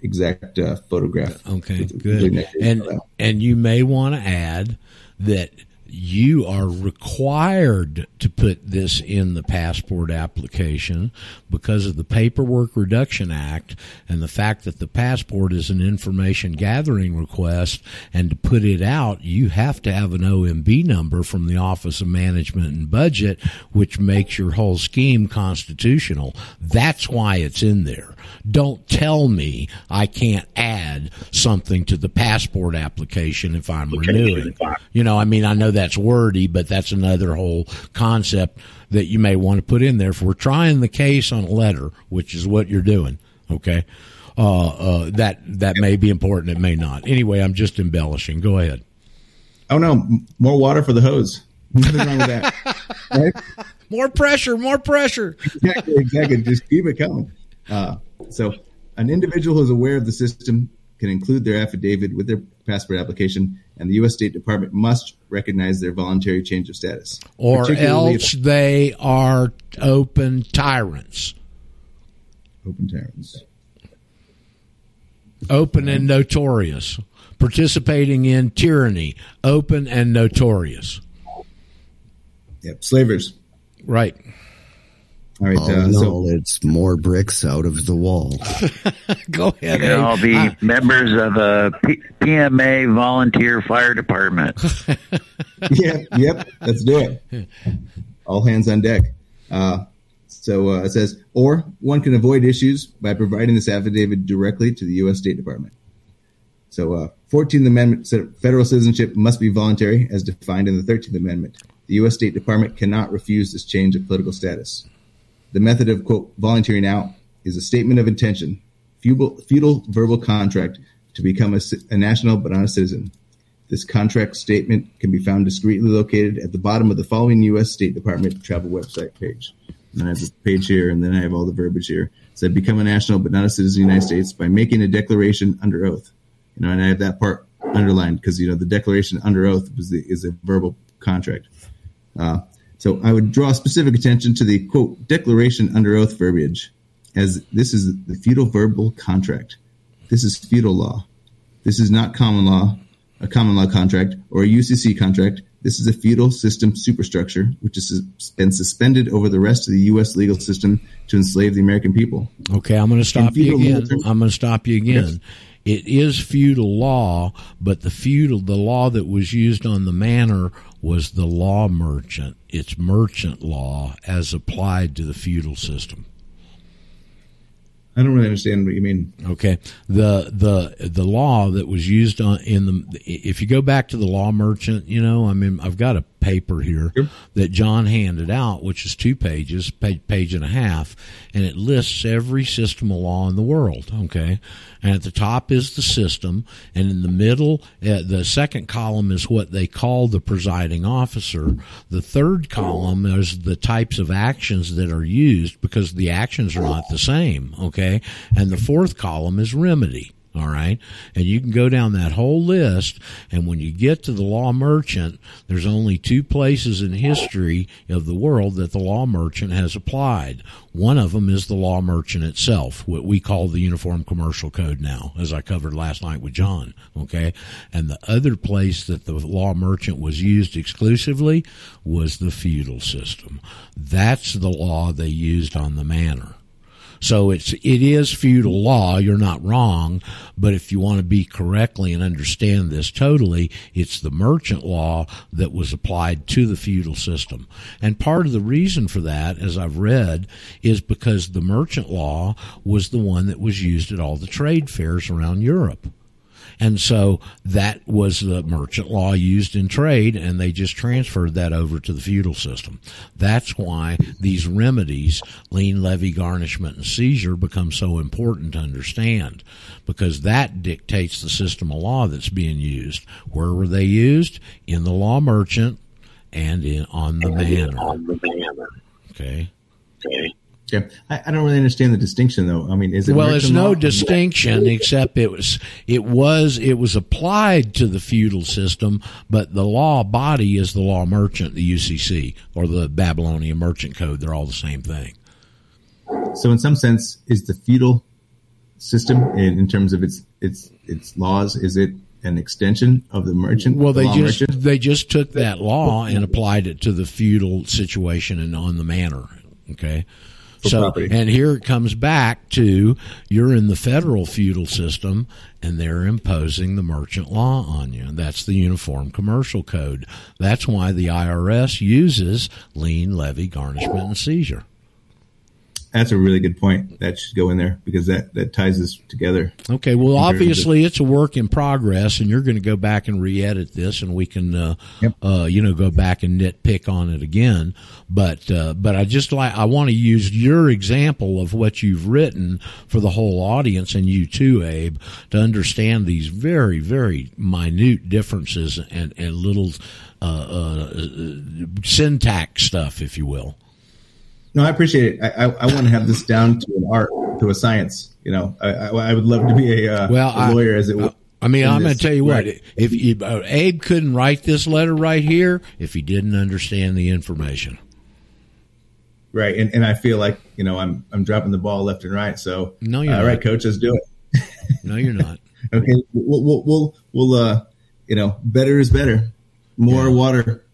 exact uh, photograph. Okay, good. And and you may want to add that you are required to put this in the passport application because of the Paperwork Reduction Act and the fact that the passport is an information gathering request and to put it out you have to have an OMB number from the Office of Management and Budget which makes your whole scheme constitutional. That's why it's in there. Don't tell me I can't add something to the passport application if I'm renewing. You know, I mean, I know that's wordy, but that's another whole concept that you may want to put in there. If we're trying the case on a letter, which is what you're doing, okay, uh, uh, that that may be important. It may not. Anyway, I'm just embellishing. Go ahead. Oh no, more water for the hose. Nothing wrong with that. (laughs) Right? More pressure. More pressure. exactly, exactly. Just keep it coming. Uh, so, an individual who is aware of the system can include their affidavit with their passport application, and the U.S. State Department must recognize their voluntary change of status. Or else they are open tyrants. open tyrants. Open and notorious. Participating in tyranny. Open and notorious. Yep, slavers. Right. All right. Oh, uh, no, so, it's more bricks out of the wall. (laughs) Go ahead. And all Abe. be I- members of a P- PMA volunteer fire department. (laughs) yep, yep. Let's do it. All hands on deck. Uh, so uh, it says, or one can avoid issues by providing this affidavit directly to the U.S. State Department. So, uh, 14th Amendment said federal citizenship must be voluntary, as defined in the 13th Amendment. The U.S. State Department cannot refuse this change of political status. The method of quote volunteering out is a statement of intention, feudal, feudal verbal contract to become a, a national but not a citizen. This contract statement can be found discreetly located at the bottom of the following U.S. State Department travel website page. And I have the page here, and then I have all the verbiage here. It said, become a national but not a citizen of the United States by making a declaration under oath. You know, and I have that part underlined because you know the declaration under oath is the, is a verbal contract. Uh, so I would draw specific attention to the quote declaration under oath verbiage, as this is the feudal verbal contract. This is feudal law. This is not common law, a common law contract, or a UCC contract. This is a feudal system superstructure which has been suspended over the rest of the U.S. legal system to enslave the American people. Okay, I'm going to stop you again. military- I'm going to stop you again. Yes. It is feudal law, but the feudal the law that was used on the manor was the law merchant. It's merchant law as applied to the feudal system. I don't really understand what you mean. Okay, the the the law that was used on in the if you go back to the law merchant, you know, I mean, I've got a paper here Sure. that John handed out, which is two pages, page, page and a half, and it lists every system of law in the world. Okay, and at the top is the system, and in the middle, uh, the second column is what they call the presiding officer. The third column is the types of actions that are used because the actions are not the same. Okay, and the fourth column is remedy. All right. And you can go down that whole list. And when you get to the law merchant, there's only two places in history of the world that the law merchant has applied. One of them is the law merchant itself, what we call the Uniform Commercial Code now, as I covered last night with John. Okay. And the other place that the law merchant was used exclusively was the feudal system. That's the law they used on the manor. So it's it is feudal law. You're not wrong, but if you want to be correctly and understand this totally, it's the merchant law that was applied to the feudal system. And part of the reason for that, as I've read, is because the merchant law was the one that was used at all the trade fairs around Europe. And so that was the merchant law used in trade, and they just transferred that over to the feudal system. That's why these remedies, lien, levy, garnishment, and seizure, become so important to understand, because that dictates the system of law that's being used. Where were they used? In the law merchant and in on the manor. Okay. Okay. I, I don't really understand the distinction, though. I mean, is it well there's no law? distinction except it was it was it was applied to the feudal system but the law body is the law merchant the ucc or the babylonian merchant code they're all the same thing So, in some sense, is the feudal system, in, in terms of its its its laws, is it an extension of the merchant? well the they just merchant? they just took that law and applied it to the feudal situation and on the manor okay so property. and here it comes back to you're in the federal feudal system and they're imposing the merchant law on you that's the uniform commercial code that's why the irs uses lien levy garnishment and seizure that's a really good point. That should go in there because that that ties us together. Okay, well, obviously it's a work in progress, and you're going to go back and re-edit this, and we can, uh, Yep. uh, you know, go back and nitpick on it again. But, uh, but I just like I want to use your example of what you've written for the whole audience and you too, Abe, to understand these very, very minute differences and and little uh, uh, syntax stuff, if you will. No, I appreciate it. I, I, I want to have this down to an art, to a science. You know, I, I, I would love to be a, uh, Well, a I- lawyer as it. I, I mean, I'm going to tell you what. Right. If you, uh, Abe couldn't write this letter right here if he didn't understand the information. right, and, and I feel like you know I'm I'm dropping the ball left and right. So No, you're all not. right, coach, let's do it. No, you're not. (laughs) Okay, we'll we'll we'll, we'll uh, you know, better is better. More Yeah, water.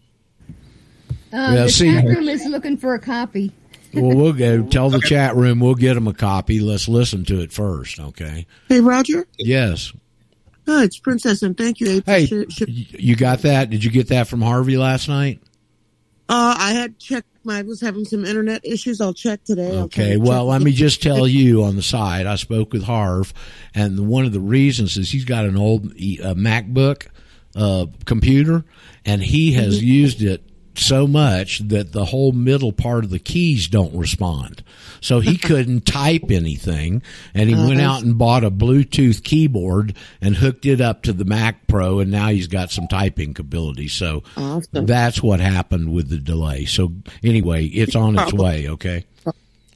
Uh, the see- chat room is looking for a copy. Well, we'll go tell the chat room we'll get them a copy. Let's listen to it first, okay? Hey, Roger. Yes. Hi, it's Princess, and thank you, Hey, you got that? Did you get that from Harvey last night? uh, I had checked. My, I was having some internet issues. I'll check today. Okay. Well, let me just tell you on the side, I spoke with Harv, and one of the reasons is he's got an old uh, MacBook uh, computer, and he has Mm-hmm. used it so much that the whole middle part of the keys don't respond. So he (laughs) couldn't type anything, and he went Uh-huh. out and bought a Bluetooth keyboard and hooked it up to the Mac Pro, and now he's got some typing ability. So Awesome. that's what happened with the delay. So anyway, it's on its way. Okay.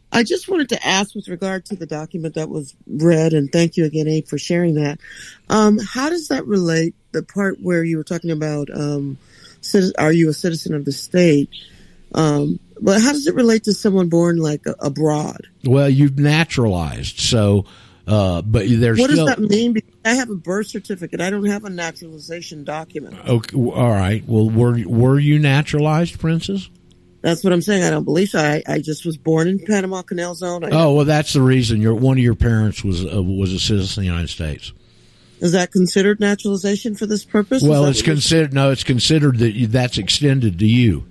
I just wanted to ask with regard to the document that was read, and thank you again, Abe, for sharing that. Um, how does that relate? The part where you were talking about, um, are you a citizen of the state? Um, but how does it relate to someone born like abroad? Well, you've naturalized, so uh, but there's What still does that mean? Because I have a birth certificate. I don't have a naturalization document. okay. All right. Well, were were you naturalized, princess? That's what I'm saying. I don't believe so. I, I just was born in Panama Canal Zone. I, Oh, well, that's the reason. Your one of your parents was uh, was a citizen of the United States. Is that considered naturalization for this purpose? Well, it's considered. No, it's considered that you, that's extended to you.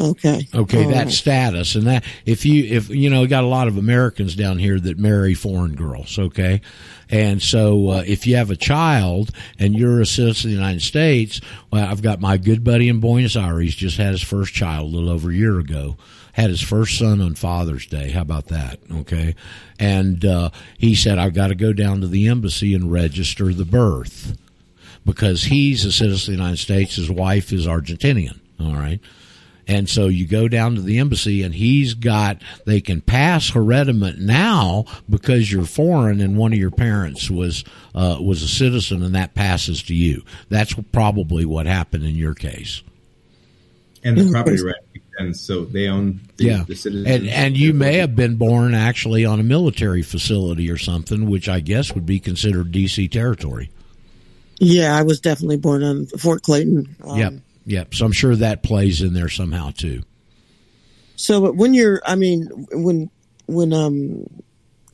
Okay. Okay, All that right. status and that if you if you know, we got a lot of Americans down here that marry foreign girls. Okay, and so uh, if you have a child and you're a citizen of the United States, well, I've got my good buddy in Buenos Aires just had his first child a little over a year ago. Had his first son on Father's Day. How about that? Okay, and uh, he said I've got to go down to the embassy and register the birth because he's a citizen of the United States. His wife is Argentinian. All right. And so you go down to the embassy and he's got, they can pass hereditament now because you're foreign and one of your parents was, uh, was a citizen and that passes to you. That's probably what happened in your case. And the property right, and so they own the, yeah. the citizens. And, and you may have been born actually on a military facility or something, which I guess would be considered DC territory. Yeah, I was definitely born on Fort Clayton. Um, yep. Yep. So I'm sure that plays in there somehow too. So, when you're, I mean, when when um,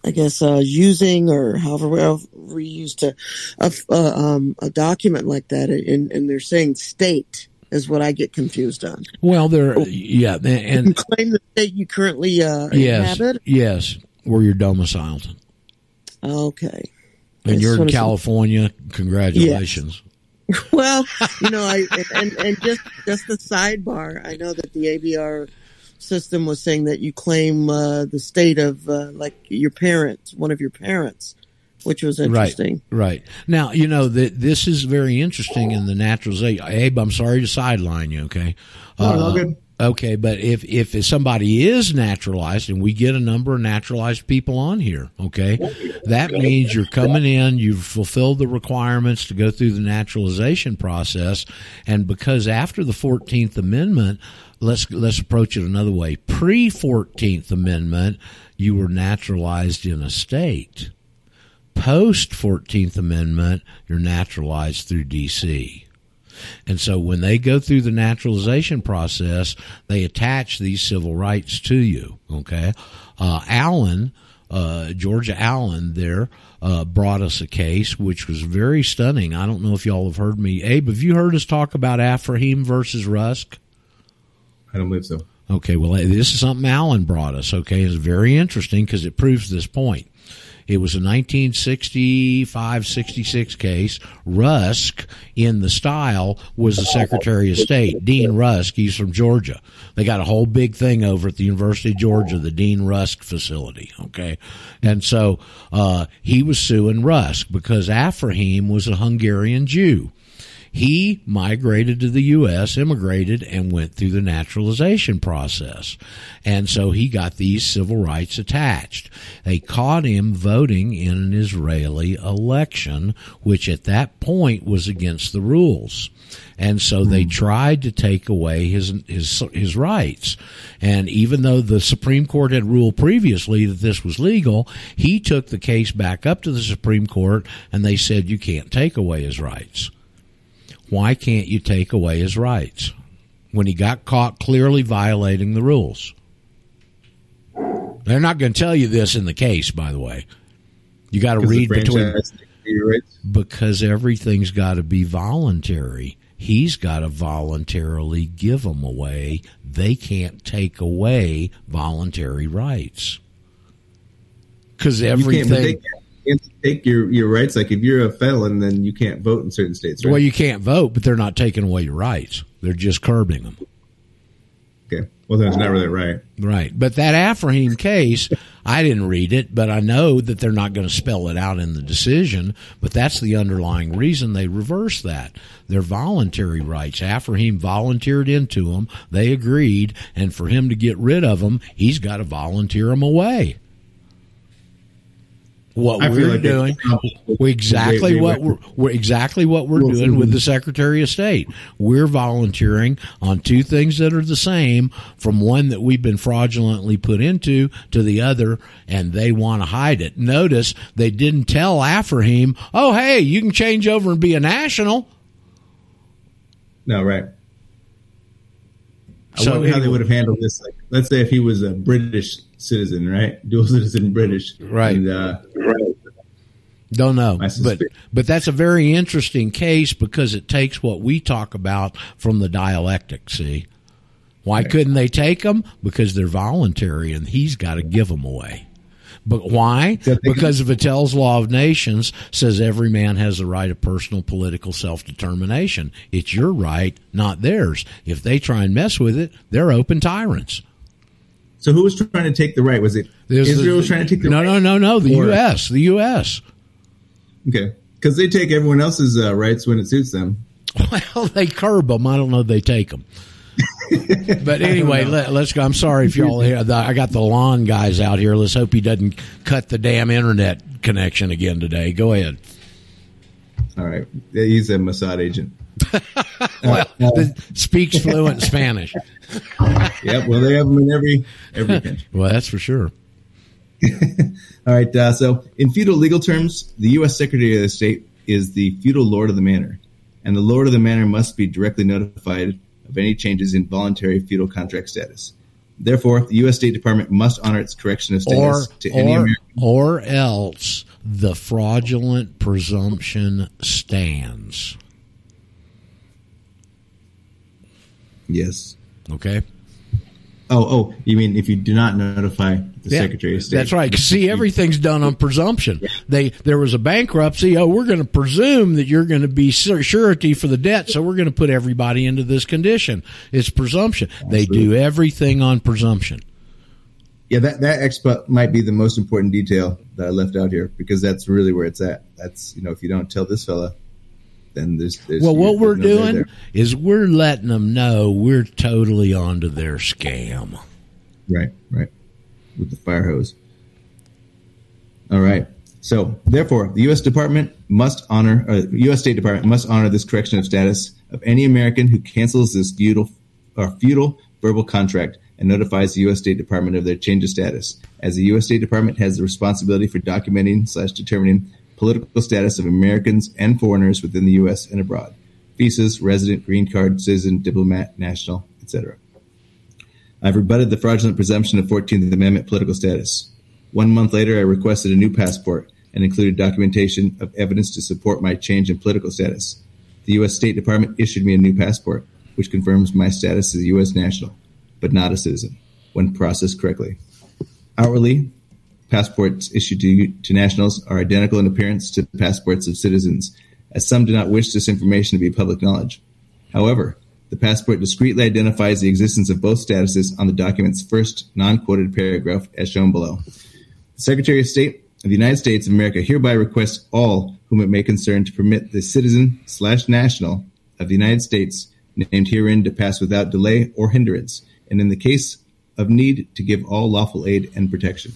I guess uh, using or however we used to a, uh, um, a document like that, and, and they're saying state is what I get confused on. Well, there, yeah, and, You claim the state you currently uh, yes, inhabit. yes, where you're domiciled. Okay. And you're in California. Congratulations. (laughs) Well, you know, I and and just just the sidebar. I know that the ABR system was saying that you claim uh, the state of uh, like your parents, one of your parents, which was interesting. Right. Now, you know that this is very interesting in the naturalization. Abe, I'm sorry to sideline you. Okay. No, all uh, good. Okay, but if if somebody is naturalized, and we get a number of naturalized people on here, okay, that means you're coming in, you've fulfilled the requirements to go through the naturalization process, and because after the Fourteenth Amendment, let's let's approach it another way. Pre Fourteenth Amendment, you were naturalized in a state. Post Fourteenth Amendment, you're naturalized through D.C. And so when they go through the naturalization process, they attach these civil rights to you. Okay. Uh, Allen, uh, Georgia Allen there, uh, brought us a case which was very stunning. I don't know if y'all have heard me. Abe, have you heard us talk about Afroyim versus Rusk? I don't believe so. Okay, well, this is something Alan brought us. Okay, it's very interesting because it proves this point. It was a 1965 66 case. Rusk, in the style, was the Secretary of State. Dean Rusk, he's from Georgia. They got a whole big thing over at the University of Georgia, the Dean Rusk facility. Okay. And so, uh, he was suing Rusk because Afroyim was a Hungarian Jew. He migrated to the U.S., immigrated, and went through the naturalization process. And so he got these civil rights attached. They caught him voting in an Israeli election, which at that point was against the rules. And so they hmm. tried to take away his, his, his rights. And even though the Supreme Court had ruled previously that this was legal, he took the case back up to the Supreme Court and they said you can't take away his rights why can't you take away his rights when he got caught clearly violating the rules? They're not going to tell you this in the case, by the way. You got to read between because everything's got to be voluntary. He's got to voluntarily give them away. They can't take away voluntary rights because everything can't take your, your rights. Like if you're a felon, then you can't vote in certain states. Right? Well, you can't vote, but they're not taking away your rights. They're just curbing them. Okay. Well, that's not really right. Right. But that Afroyim case, I didn't read it, but I know that they're not going to spell it out in the decision. But that's the underlying reason they reversed that. Their voluntary rights. Afroyim volunteered into them. They agreed. And for him to get rid of them, he's got to volunteer them away what I we're like doing, exactly what we're, we're, exactly what we're doing with the Secretary of State. We're volunteering on two things that are the same, from one that we've been fraudulently put into to the other, and they want to hide it. Notice they didn't tell Afroyim, "Oh, hey, you can change over and be a national." No, right. I so wonder how they would have handled this. Like, let's say if he was a British citizen, right? (laughs) Dual citizen British. Right. And, uh, Don't know, but but that's a very interesting case because it takes what we talk about from the dialectic. See, why right. couldn't they take them? Because they're voluntary, and he's got to give them away. But why? Because Vattel's Law of Nations says every man has the right of personal political self determination. It's your right, not theirs. If they try and mess with it, they're open tyrants. So who was trying to take the right? Was it There's Israel the, was trying to take the no, right? No, no, no, no. The or, U.S. The U.S. Okay, because they take everyone else's uh, rights when it suits them. (laughs) Well, they curb them. I don't know. They take them. (laughs) but anyway, let, us go. I'm sorry if y'all here. I got the lawn guys out here. Let's hope he doesn't cut the damn internet connection again today. Go ahead. All right. He's a Mossad agent. (laughs) well, uh, speaks fluent Spanish. (laughs) yep. Well, they have them in every every country. (laughs) well, that's for sure. All right. Uh, so, in feudal legal terms, the U.S. Secretary of State is the feudal lord of the manor, and the lord of the manor must be directly notified of any changes in voluntary feudal contract status. Therefore, the U.S. State Department must honor its correction of status or, to any American. Or else the fraudulent presumption stands. Yes. Okay. Oh, oh, you mean if you do not notify the yeah, Secretary of State? That's right. See, everything's done on presumption. They there was a bankruptcy. Oh, we're going to presume that you're going to be surety for the debt, so we're going to put everybody into this condition. It's presumption. Absolutely. They do everything on presumption. Yeah, that that expo might be the most important detail that I left out here because that's really where it's at. That's you know, if you don't tell this fella then there's, there's well, what we're doing is we're letting them know we're totally onto their scam. Right, right, with the fire hose. All right. So, therefore, the U.S. Department must honor, uh, or U.S. State Department must honor this correction of status of any American who cancels this feudal or feudal verbal contract and notifies the U.S. State Department of their change of status, as the U.S. State Department has the responsibility for documenting slash determining political status of Americans and foreigners within the U.S. and abroad, visas, resident, green card, citizen, diplomat, national, etc. I've rebutted the fraudulent presumption of 14th Amendment political status. One month later, I requested a new passport and included documentation of evidence to support my change in political status. The U.S. State Department issued me a new passport, which confirms my status as a U.S. national. But not a citizen when processed correctly. Outwardly, passports issued to, to nationals are identical in appearance to passports of citizens, as some do not wish this information to be public knowledge. However, the passport discreetly identifies the existence of both statuses on the document's first non-quoted paragraph as shown below. The Secretary of State of the United States of America hereby requests all whom it may concern to permit the citizen slash national of the United States named herein to pass without delay or hindrance, and in the case of need to give all lawful aid and protection.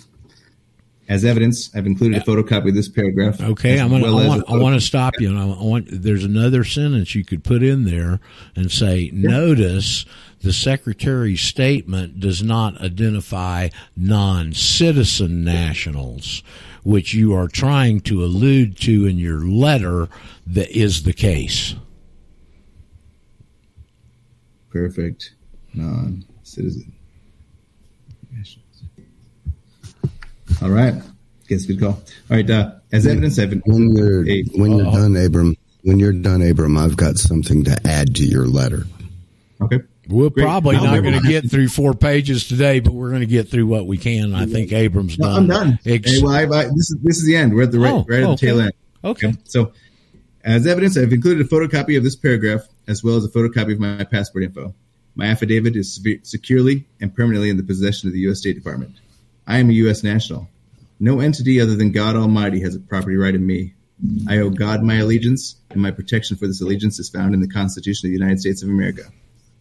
As evidence, I've included a photocopy of this paragraph. Okay, I'm gonna, well I want I want to stop you, and I want there's another sentence you could put in there and say, notice the secretary's statement does not identify non-citizen nationals, which you are trying to allude to in your letter that is the case. Perfect. Non-citizen. All right. Guess good call. All right. Uh, as evidence, I've been, When you're Hey, when you're uh-oh. done, Abram. When you're done, Abram, I've got something to add to your letter. okay. We're Great. probably I'll not going to get through four pages today, but we're going to get through what we can. I think Abrams No, done. I'm done. Ex- Hey, well, I, I, this is this is the end. We're at the right, Oh, right at the tail end. Okay. So, as evidence, I've included a photocopy of this paragraph as well as a photocopy of my passport info. My affidavit is securely and permanently in the possession of the U.S. State Department. I am a U.S. national. No entity other than God Almighty has a property right in me. I owe God my allegiance, and my protection for this allegiance is found in the Constitution of the United States of America.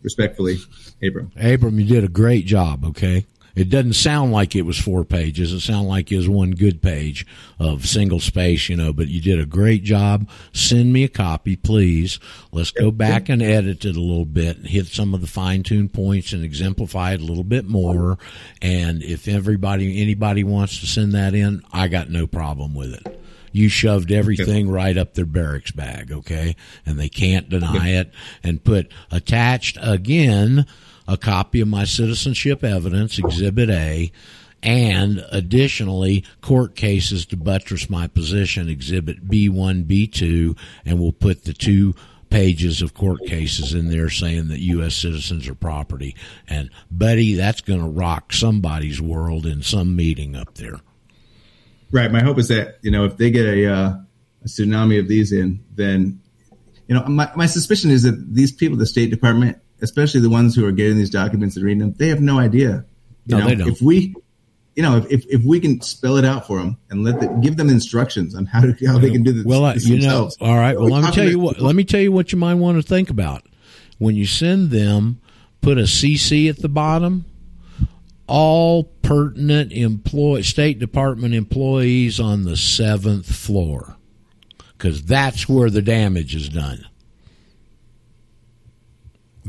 Respectfully, Abram. Abram, you did a great job. Okay, it doesn't sound like it was four pages. It sounded like it was one good page of single space, you know. But you did a great job. Send me a copy, please. Let's go back and edit it a little bit, and hit some of the fine tuned points, and exemplify it a little bit more. And if everybody, anybody wants to send that in, I got no problem with it. You shoved everything right up their barracks bag, okay? And they can't deny it. And put attached again a copy of my citizenship evidence, Exhibit A, and additionally court cases to buttress my position, Exhibit B1, B2, and we'll put the two pages of court cases in there saying that U.S. citizens are property. And buddy, that's going to rock somebody's world in some meeting up there. Right. My hope is that you know if they get a, uh, a tsunami of these in, then you know my my suspicion is that these people, the State Department, especially the ones who are getting these documents and reading them, they have no idea. You No, know, they don't. if we, you know, if, if if we can spell it out for them and let give them instructions on how to how they can do this, Well, this you know, themselves. all right. Well, let me tell you what. Let me tell you what you might want to think about when you send them. Put a CC at the bottom. All pertinent employee, State Department employees on the seventh floor, because that's where the damage is done.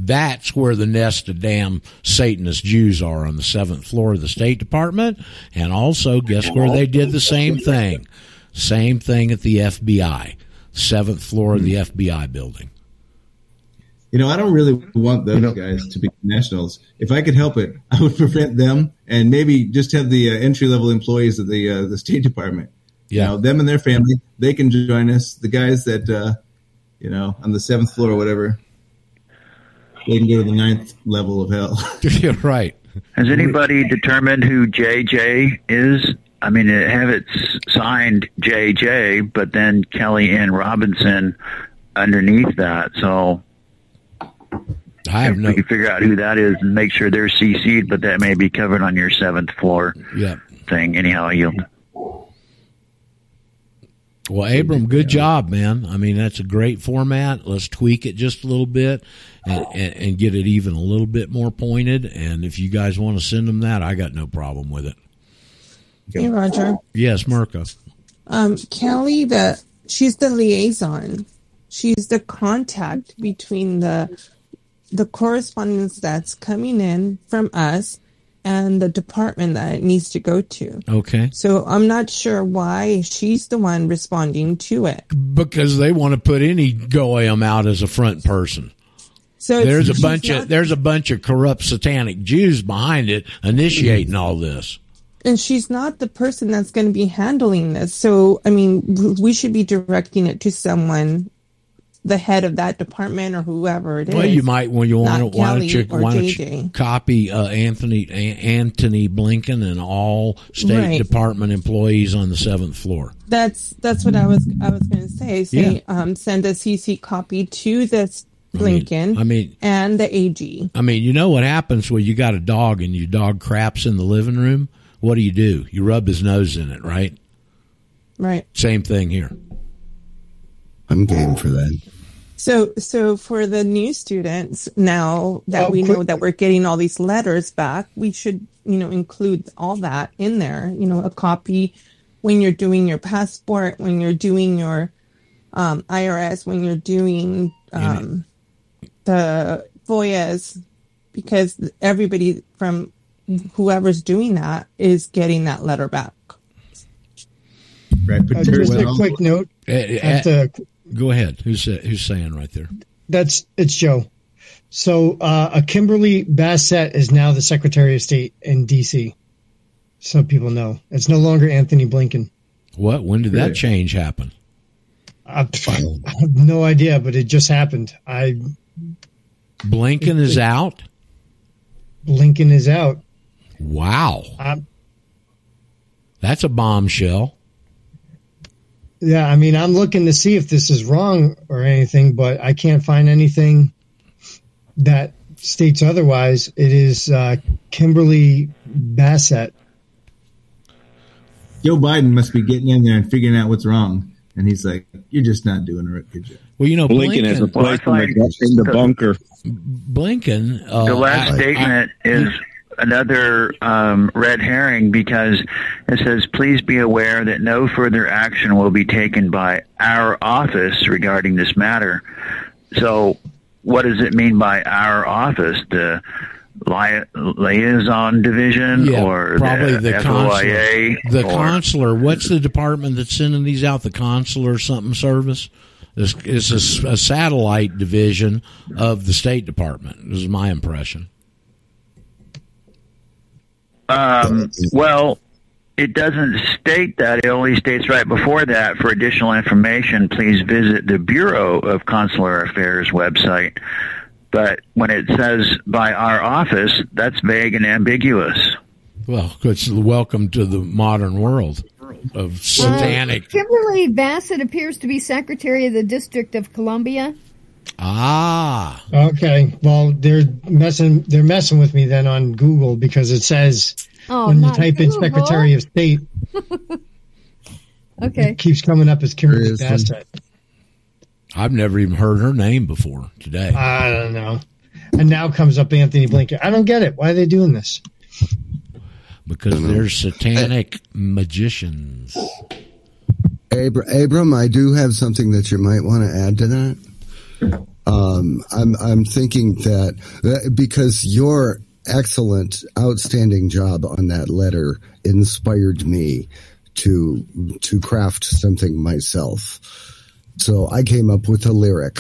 That's where the nest of damn Satanist Jews are on the seventh floor of the State Department. And also, guess where they did the same thing? Same thing at the FBI, seventh floor of the FBI building. You know, I don't really want those guys to be nationals. If I could help it, (laughs) I would prevent them and maybe just have the uh, entry level employees of the uh, the State Department. Yeah. You know, them and their family, they can join us. The guys that uh, you know on the seventh floor or whatever, they can go to the ninth level of hell. (laughs) (laughs) You're right. Has anybody determined who JJ is? I mean, it- have it signed JJ, but then Kelly Ann Robinson underneath that. So I have if no. we can figure out who that is and make sure they're CC'd, but that may be covered on your seventh floor Yeah. thing. Anyhow, you Well, Abram, good job, man. I mean, that's a great format. Let's tweak it just a little bit and, and, and get it even a little bit more pointed. And if you guys want to send them that, I got no problem with it. Hey, Roger. Yes, Mirka. Um, Kelly, the she's the liaison. She's the contact between the the correspondence that's coming in from us and the department that it needs to go to. Okay. So I'm not sure why she's the one responding to it. Because they want to put any goyim out as a front person. So there's a bunch not- of there's a bunch of corrupt satanic Jews behind it initiating all this. and she's not the person that's going to be handling this. So I mean, we should be directing it to someone the head of that department or whoever it is. Well, you might when you want to. Why don't you? Why don't you copy uh, Anthony A- Anthony Blinken and all State Right. Department employees on the seventh floor? That's that's what I was I was going to say. Say um, send a CC copy to this Blinken I mean, and the AG. I mean, you know what happens when you got a dog and your dog craps in the living room? What do you do? You rub his nose in it, right? Right. Same thing here. I'm game for that. So, so for the new students, now that Oh, we quick- know that we're getting all these letters back, we should, you know, include all that in there. You know, a copy when you're doing your passport, when you're doing your um, IRS, when you're doing um, the FOIAs, because everybody from whoever's doing that is getting that letter back. Right, Uh, just there's a quick note. Eh, At eh, the, go ahead. Who's sa- who's saying right there? that's it's Joe. So uh, a Kimberly Bassett is now the Secretary of State in D.C. So people know it's no longer Anthony Blinken. What? When did that change happen? I, I have no idea, but it just happened. I Blinken is out. Blinken is out. Wow, Um, that's a bombshell. Yeah, I mean, I'm looking to see if this is wrong or anything, but I can't find anything that states otherwise. It is uh, Kimberly Bassett. Joe Biden must be getting in there and figuring out what's wrong, and he's like, "You're just not doing a good job." Well, you know, Blinken has Blinken, replaced him Well, it's like- in the bunker. Blinken. Uh, the last I- statement is another um, red herring because it says, please be aware that no further action will be taken by our office regarding this matter. So, what does it mean by our office? The li- liaison division yeah, or probably the, the, consular. The or- consular. What's the department that's sending these out? The consular something service. It's, it's a a, satellite division of the State Department. This is my impression. Um, well, it doesn't state that. It only states right before that. For additional information, please visit the Bureau of Consular Affairs website. But when it says by our office, that's vague and ambiguous. Well, it's welcome to the modern world of satanic. Kimberly Bassett appears to be Secretary of the District of Columbia. Ah, Okay, well they're messing they're messing with me then on Google because it says Oh, when you not type in Secretary of State, (laughs) Okay. it keeps coming up as Kimberly There is. Bassett. I've never even heard her name before today. I don't know. And now comes up Anthony Blinken. I don't get it. Why are they doing this? because they're satanic magicians. Abra- Abram, I do have something that you might want to add to that. Um, I'm I'm thinking that, that because your excellent, outstanding job on that letter inspired me to to craft something myself. So I came up with a lyric.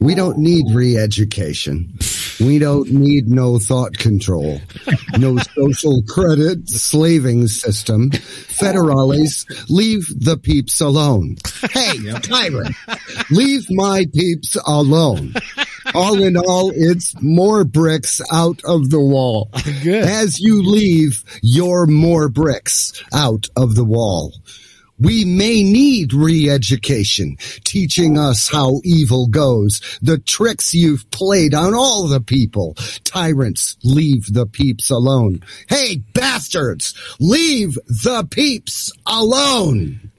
We don't need re-education. (laughs) We don't need no thought control, no (laughs) social credit slaving system. Federales, leave the peeps alone. Hey, (laughs) tyrant, leave my peeps alone. All in all, it's more bricks out of the wall. Good. As you leave your more bricks out of the wall. We may need re-education, teaching us how evil goes, the tricks you've played on all the people. Tyrants, leave the peeps alone. Hey, bastards, leave the peeps alone.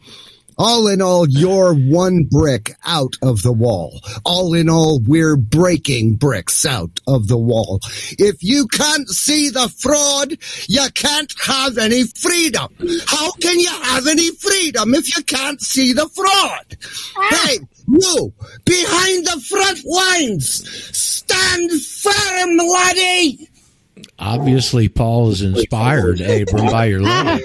All in all, you're one brick out of the wall. All in all, we're breaking bricks out of the wall. If you can't see the fraud, you can't have any freedom. How can you have any freedom if you can't see the fraud? Ah. Hey, you, behind the front lines, stand firm, laddie! Obviously, Paul is inspired, Abram, by your letter.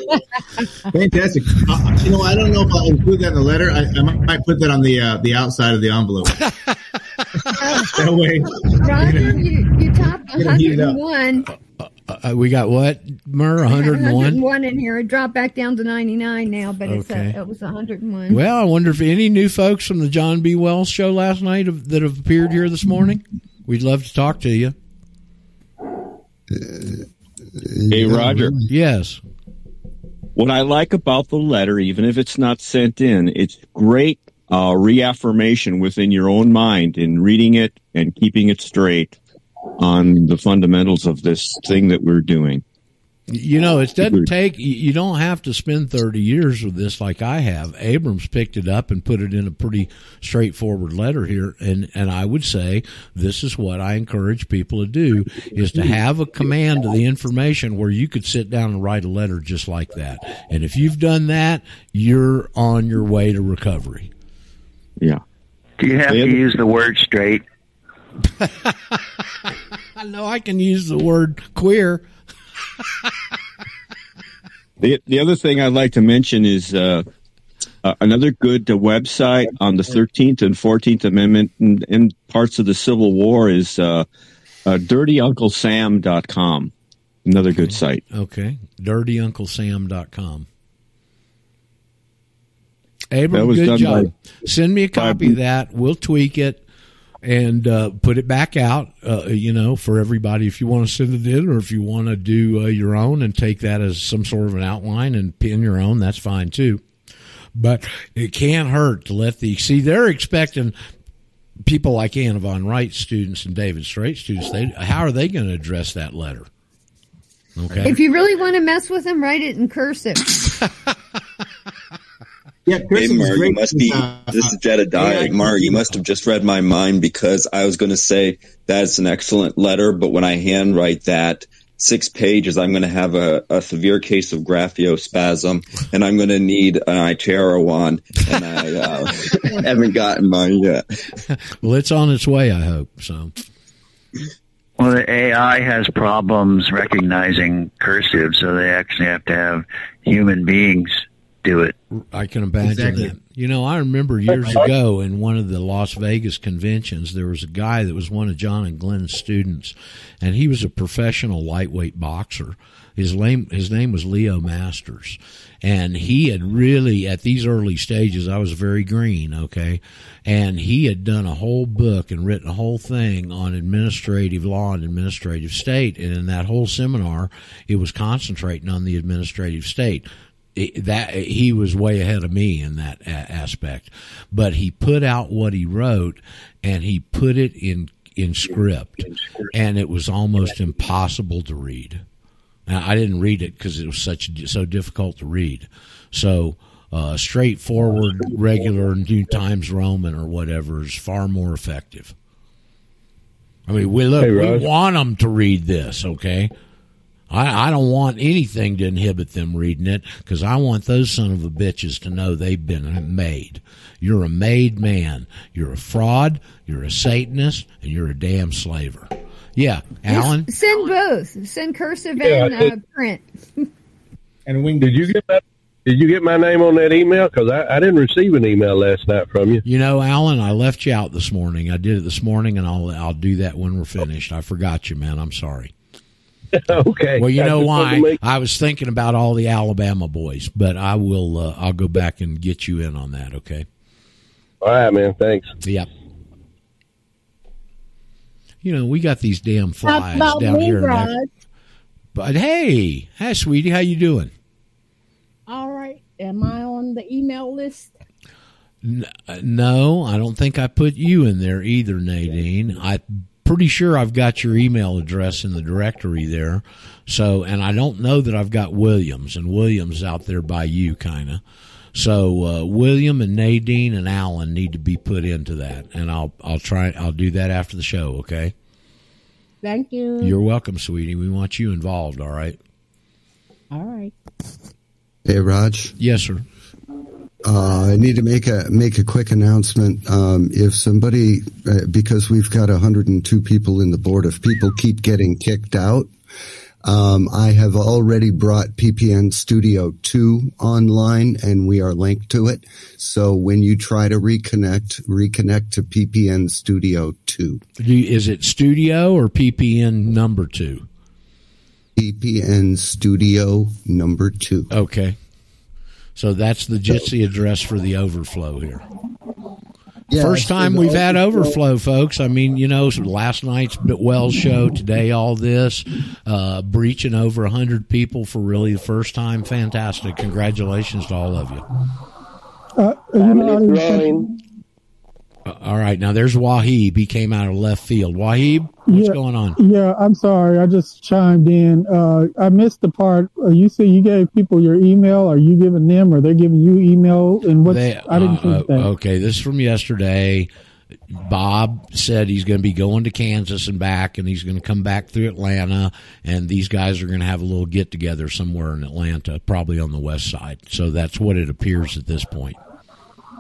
(laughs) Fantastic. Uh, you know, I don't know if I'll include that in the letter. I, I might, might put that on the uh, the outside of the envelope. (laughs) that way, Roger, you, you topped Gonna heat it up. 101. Uh, we got what, Mur? 101? 101 in here. It dropped back down to 99 now, but it's Okay. a, it was 101. Well, I wonder if any new folks from the John B. Wells show last night have, that have appeared here this morning. We'd love to talk to you. Hey, Roger. Yes. What I like about the letter, even if it's not sent in, it's great uh, reaffirmation within your own mind in reading it and keeping it straight on the fundamentals of this thing that we're doing. You know, it doesn't take, you you don't have to spend 30 years with this like I have. Abrams picked it up and put it in a pretty straightforward letter here. And, and I would say this is what I encourage people to do is to have a command of the information where you could sit down and write a letter just like that. And if you've done that, you're on your way to recovery. Yeah. Do you have to use the word straight? (laughs) I know I can use the word queer. The the other thing I'd like to mention is uh, uh, another good uh, website on the 13th and 14th Amendment and, and parts of the Civil War is uh, uh, dirtyunclesam.com. Another good site. Okay. DirtyUncleSam.com. Abram, good job. by- Send me a copy of that. We'll tweak it and uh, put it back out, uh, you know, for everybody if you want to send it in or if you want to do uh, your own and take that as some sort of an outline and pin your own, that's fine too. But it can't hurt to let the, see, they're expecting people like Anna von Reitz students and David Straight students, they, how are they going to address that letter? Okay. If you really want to mess with them, write it in cursive. (laughs) Yeah, Hey, Mar, you must be. This is Jedediah. yeah, Mar, you must have just read my mind because I was going to say that's an excellent letter, but when I handwrite that six pages, I'm going to have a, a severe case of graphospasm, and I'm going to need an Iterawon, and I uh, (laughs) haven't gotten mine yet. (laughs) Well, it's on its way, I hope. So, Well, the AI has problems recognizing cursive, so they actually have to have human beings do it. I can imagine Exactly. that. You know, I remember years ago in one of the Las Vegas conventions, there was a guy that was one of John and Glenn's students, and he was a professional lightweight boxer. His name, his name was Leo Masters, and he had really at these early stages. I was very green, okay, and he had done a whole book and written a whole thing on administrative law and administrative state, and in that whole seminar, it was concentrating on the administrative state it- that he was way ahead of me in that a- aspect. But he put out what he wrote and he put it in in script. And it was almost impossible to read. Now i didn't read it because it was such so difficult to read. So uh, straightforward regular new times roman or whatever is far more effective. I mean we look Hey, we want them to read this okay I, I don't want anything to inhibit them reading it because I want those son of a bitches to know they've been made. You're a made man. You're a fraud. You're a Satanist, and you're a damn slaver. Yeah, Alan. Send both. Send cursive Yeah, and uh, print. (laughs) And when did you get my did you get my name on that email? Because I, I didn't receive an email last night from you. You know, Alan, I left you out this morning. I did it this morning, and I'll I'll do that when we're finished. I forgot you, man. I'm sorry. (laughs) okay. Well, you I know why? make- I was thinking about all the Alabama boys, but I will. Uh, I'll go back and get you in on that. Okay. All right, man. Thanks. Yep. You know, we got these damn flies down me, here. in Rod? that- But hey, hi, sweetie, how you doing? All right. Am I on the email list? Uh, no, I don't think I put you in there either, Nadine. I'm pretty sure I've got your email address in the directory there. So, and I don't know that I've got Williams, and Williams out there by you, kind of. So, uh, William and Nadine and Alan need to be put into that, and I'll I'll try I'll do that after the show. Okay. Thank you. You're welcome, sweetie. We want you involved. All right. All right. Hey, Raj. Yes, sir. Uh, I need to make a make a quick announcement. Um, if somebody, uh, because we've got 102 people in the board, if people keep getting kicked out, um, I have already brought PPN Studio 2 online, and we are linked to it. So when you try to reconnect, reconnect to PPN Studio 2. Is it studio or PPN number two? PPN Studio number two. Okay. So that's the Jitsi address for the overflow here. Yeah, First time we've had overflow- overflow, folks. I mean, you know, last night's Wells show, today all this, uh, breaching over 100 people for really the first time. Fantastic. Congratulations to all of you. Uh, you know, I didn't- Uh, all right, now there's Wahib. He came out of left field. Wahib, what's yeah, going on? Yeah, I'm sorry. I just chimed in. Uh, I missed the part. Uh, you said you gave people your email. Are you giving them, or they're giving you email? And what's I didn't uh, think that. Okay, this is from yesterday. Bob said he's going to be going to Kansas and back, and he's going to come back through Atlanta, and these guys are going to have a little get together somewhere in Atlanta, probably on the west side. So that's what it appears at this point.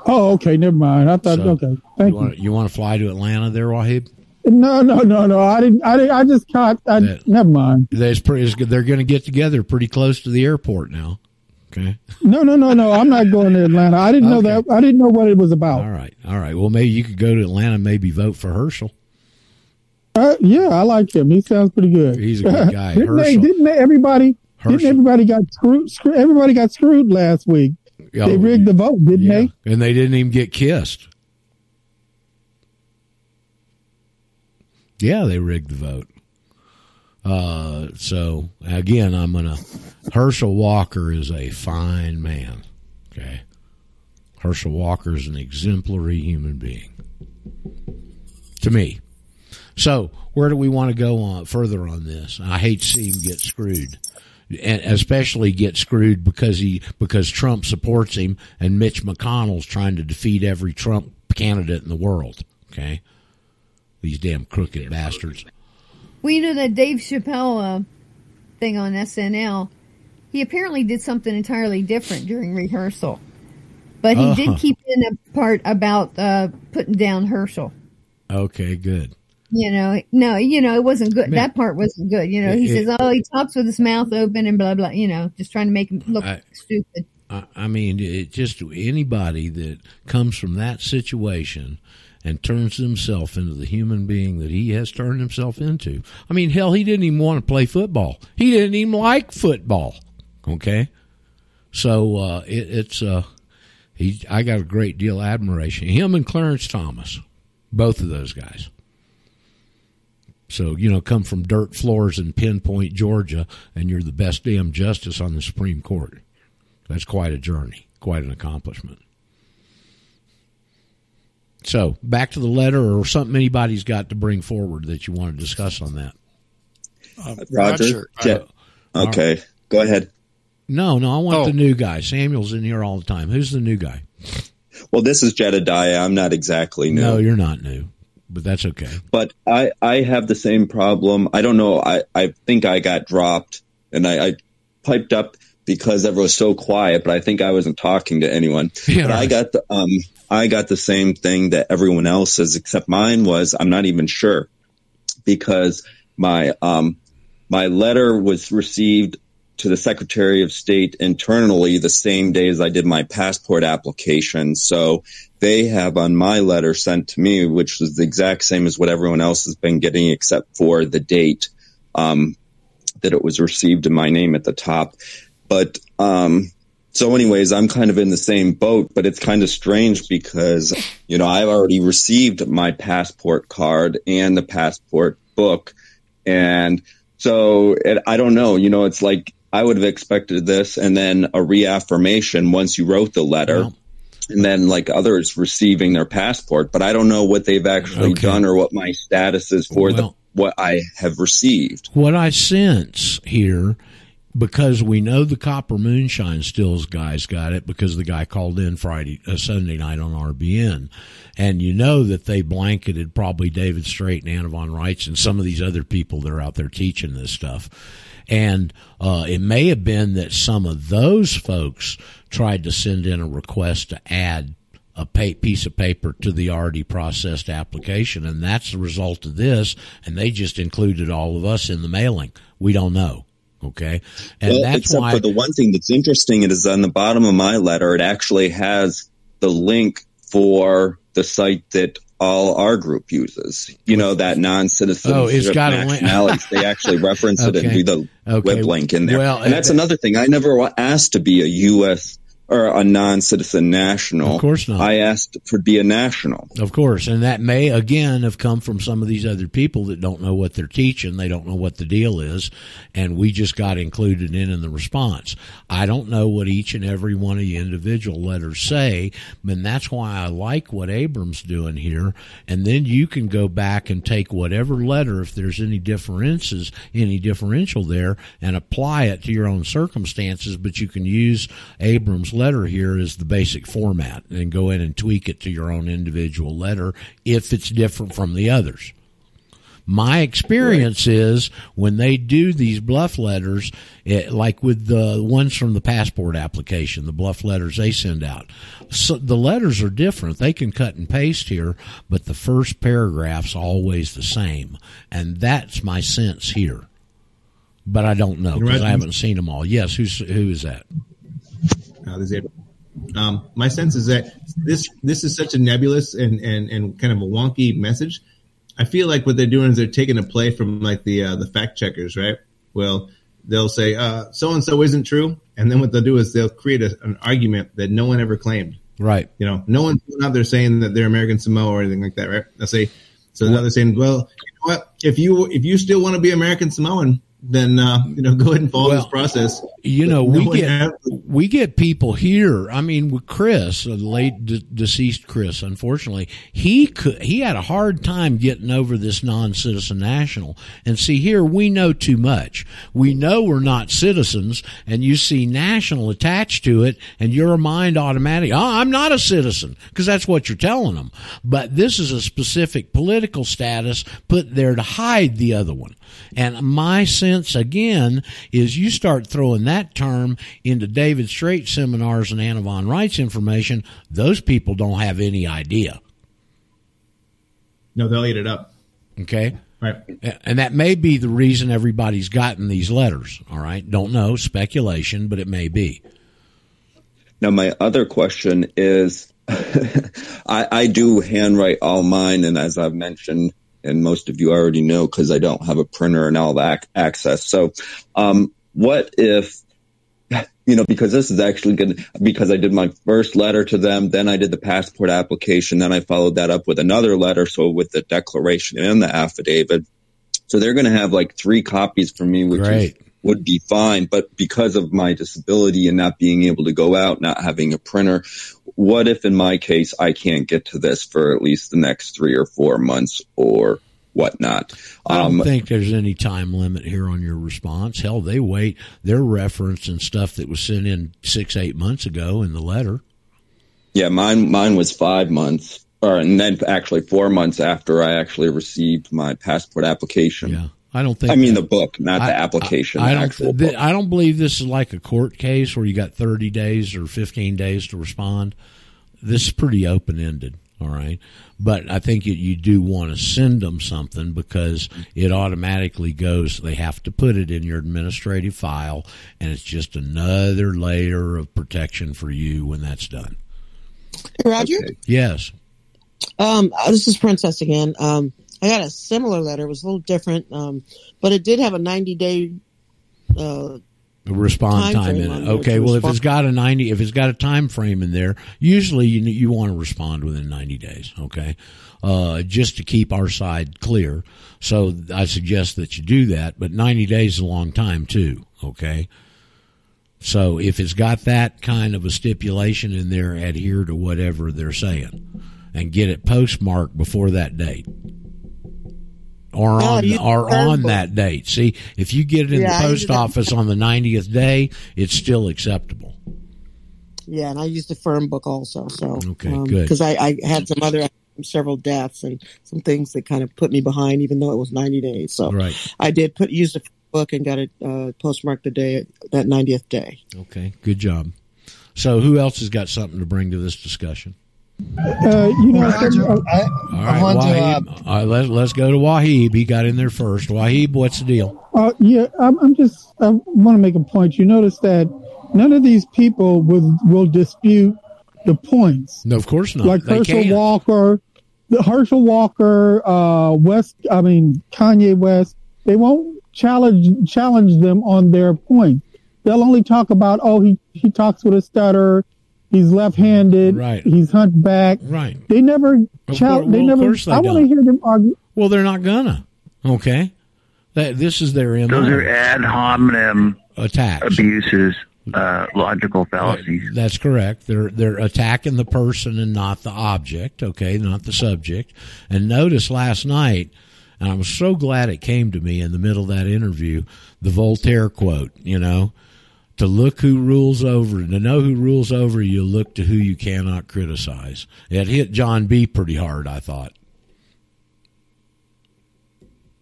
Oh, okay. Never mind. I thought. So, okay. Thank you want, you want to fly to Atlanta there, Wahib? No, no, no, no. I didn't. I didn't. I just caught. I, That- never mind. There's pretty, they're going to get together pretty close to the airport now. Okay. No, no, no, no. I'm not going to Atlanta. I didn't know that. I didn't know what it was about. All right. All right. Well, maybe you could go to Atlanta, and maybe vote for Herschel. Uh, yeah, I like him. He sounds pretty good. He's a good (laughs) guy. didn't, they, didn't they, everybody? Herschel. Didn't everybody got screwed? Screw, everybody got screwed last week. Oh, they rigged the vote, didn't Yeah. they? And they didn't even get kissed. Yeah, they rigged the vote. Uh, so again, I'm gonna. Herschel Walker is a fine man. Okay, Herschel Walker is an exemplary human being. To me. So where do we want to go on further on this? I hate to see him get screwed, and especially get screwed because he because Trump supports him and Mitch McConnell's trying to defeat every Trump candidate in the world. Okay, these damn crooked bastards. Well, you know that Dave Chappelle uh, thing on SNL. He apparently did something entirely different during rehearsal, but he Uh-huh. did keep in a part about uh, putting down Herschel. Okay, good. You know, no, you know, it wasn't good. That part wasn't good. You know, he It- says, "Oh, he talks with his mouth open and blah blah." You know, just trying to make him look I- stupid. I, I mean, it just anybody that comes from that situation and turns himself into the human being that he has turned himself into. I mean, hell, he didn't even want to play football. He didn't even like football. Okay, so uh, it, it's uh, he. I got a great deal of admiration. Him and Clarence Thomas, both of those guys. So, you know, come from dirt floors in Pinpoint, Georgia, and you're the best damn justice on the Supreme Court. That's quite a journey, quite an accomplishment. So, back to the letter or something anybody's got to bring forward that you want to discuss on that. Roger. Je- Uh, okay, go ahead. No, no, I want Oh. the new guy. Samuel's in here all the time. Who's the new guy? Well, this is Jedediah. I'm not exactly new. No, you're not new, but that's okay. but I, I have the same problem. I don't know. I, I think I got dropped and I, I piped up because everyone was so quiet, but I think I wasn't talking to anyone. (laughs) Yeah, but I got the, um, I got the same thing that everyone else is, except mine was, I'm not even sure because my, um, my letter was received to the Secretary of State internally the same day as I did my passport application. So they have on my letter sent to me, which was the exact same as what everyone else has been getting except for the date, um, that it was received in my name at the top. But, um, so anyways, I'm kind of in the same boat, but it's kind of strange because, you know, I've already received my passport card and the passport book. And so it, I don't know, you know, it's like I would have expected this and then a reaffirmation once you wrote the letter. And then like others receiving their passport, but I don't know what they've actually Okay. done or what my status is for the, what I have received. What I sense here, because we know the Copper Moonshine Stills guys got it because the guy called in Friday, uh, Sunday night on RBN, and you know that they blanketed probably David Straight and Anna von Reitz and some of these other people that are out there teaching this stuff. And uh, it may have been that some of those folks tried to send in a request to add a piece of paper to the already processed application, and that's the result of this. And they just included all of us in the mailing. We don't know. Okay, and well, that's except why. for the one thing that's interesting it is on the bottom of my letter, it actually has the link for the site that all our group uses. You know that non-citizen Oh, it's got nationalities. they actually (laughs) reference it and do the Okay. web link in there. Well, and that's uh, another thing. I never asked to be a U.S. or a non-citizen national. Of course not. I asked to be a national. Of course, and that may again have come from some of these other people that don't know what they're teaching. They don't know what the deal is, and we just got included in in the response. I don't know what each and every one of the individual letters say, and that's why I like what Abram's doing here. And then you can go back and take whatever letter, if there's any differences, any differential there, and apply it to your own circumstances. But you can use Abram's letter here is the basic format and go in and tweak it to your own individual letter if it's different from the others. My experience is when they do these bluff letters, it, like with the ones from the passport application, the bluff letters they send out, so the letters are different. They can cut and paste here, but the first paragraph's always the same, and that's my sense here. But I don't know because I haven't seen them all. Yes, who's who is that? Uh, this is April. Um, my sense is that this this is such a nebulous and, and, and kind of a wonky message. I feel like what they're doing is they're taking a play from like the uh, the fact checkers, right? Well, they'll say so and so isn't true, and then what they'll do is they'll create a, an argument that no one ever claimed. Right. You know, no one's out there saying that they're American Samoa or anything like that, right? They'll say so. Now they're saying, well, you know what? If you if you still want to be American Samoan, then uh, you know go ahead and follow this process. You know, we get we get people here. I mean, with Chris, the late de- deceased Chris, unfortunately, he could he had a hard time getting over this non-citizen national. And see, here we know too much. We know we're not citizens, and you see national attached to it, and your mind automatically Oh, I'm not a citizen because that's what you're telling them. But this is a specific political status put there to hide the other one. And my sense again is you start throwing that term into David Straight seminars and Anna von Reitz's information, those people don't have any idea. No, they'll eat it up. Okay. Right. And that may be the reason everybody's gotten these letters. All right. Don't know. Speculation, but it may be. Now, my other question is, (laughs) I, I do handwrite all mine, and as I've mentioned, and most of you already know because I don't have a printer and all that access. So, um, what if, you know, because this is actually good, because I did my first letter to them, then I did the passport application, then I followed that up with another letter, so with the declaration and the affidavit. So they're going to have like three copies for me, which is would be fine. But because of my disability and not being able to go out, not having a printer, what if in my case I can't get to this for at least the next three or four months or whatnot? I don't Um, think there's any time limit here on your response. Hell, they wait. They're referencing stuff that was sent in six, eight months ago in the letter. yeah, mine mine was five months, or and then actually four months after I actually received my passport application. Yeah, I don't think. I mean that- the book, not I- the application. I, I the don't. actual th- book. I don't believe this is like a court case where you got 30 days or 15 days to respond. This is pretty open ended. All right, but I think you, you do want to send them something because it automatically goes. They have to put it in your administrative file, and it's just another layer of protection for you when that's done. Hey, Roger, Yes. um, uh, this is Princess again. Um, I got a similar letter. It was a little different, um, but it did have a 90 day. Uh, respond Time time, in it. Okay, well, if it's got a ninety, if it's got a time frame in there, usually you you want to respond within ninety days. Okay, uh, just to keep our side clear. So I suggest that you do that, but ninety days is a long time too. Okay. So if it's got that kind of a stipulation in there, adhere to whatever they're saying, and get it postmarked before that date, or No, on or on that date. See, if you get it in Yeah, the post office on the ninetieth day, it's still acceptable. yeah, and I used the firm book also. So Okay, good. Because I, I had some other several deaths and some things that kind of put me behind, even though it was 90 days. So Right. I did put use the book and got it uh, postmarked the day that 90th day. Okay, good job. So who else has got something to bring to this discussion? Uh, you know, Roger, uh, I, All I right, want to. Uh, Wahib. All right, let's let's go to Wahib. He got in there first. Wahib, what's the deal? Uh, yeah, I'm, I'm just, I want to make a point. You notice that none of these people will, will dispute the points. No, of course not. Like they Herschel can't. Walker, the Herschel Walker, uh, West, I mean Kanye West, they won't challenge challenge them on their point. They'll only talk about oh he he talks with a stutter, he's left-handed, Right. he's hunchback. Right. They never Of chal- cour- they well, of never. course they I want to hear them argue. Well, they're not gonna. Okay. That this is their MO. Those are ad hominem attacks, abuses, uh, logical fallacies. That's correct. They're they're attacking the person and not the object. Okay, not the subject. And notice last night, and I was so glad it came to me in the middle of that interview, the Voltaire quote. You know, to look who rules over, to know who rules over you, look to who you cannot criticize. It hit John B. pretty hard. I thought.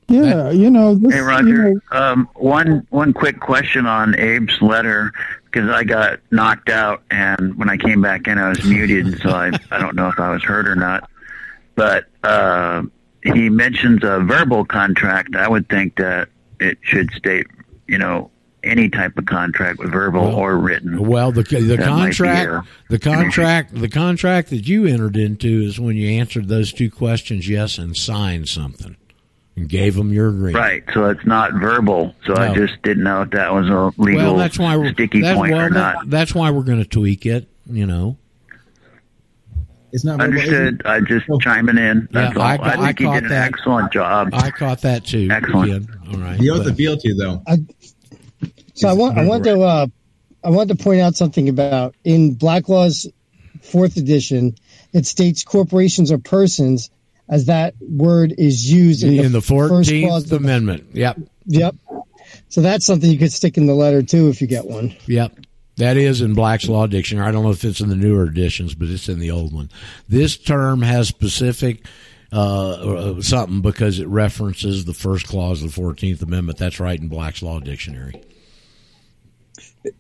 Yeah, you know. This, Hey you Roger, know, um, one one quick question on Abe's letter because I got knocked out and when I came back in I was muted, so I I don't know if I was heard or not. But uh, he mentions a verbal contract. I would think that it should state, you know, any type of contract, verbal or written. Well, the the That might be contract, the (laughs) contract, the contract that you entered into is when you answered those two questions, yes, and signed something, and gave them your agreement. Right, so it's not verbal. So I just didn't know if that was a legal well, that's why we're sticky that- point well, or not. That's why we're going to tweak it. You know. It's not Understood. I just oh. chiming in. That's Oh. Yeah, all. I I, ca- I think you caught did an that. excellent job. I caught that too. Excellent. Ian. All right. The oath but- of fealty, though. So I want I want to uh, I want to point out something about in Black Law's fourth edition. It states corporations or persons as that word is used in, in the first clause. Fourteenth Amendment. Yep. Yep. So that's something you could stick in the letter too if you get one. Yep. That is in Black's Law Dictionary. I don't know if it's in the newer editions, but it's in the old one. This term has specific uh, uh, something because it references the first clause of the Fourteenth Amendment. That's right in Black's Law Dictionary.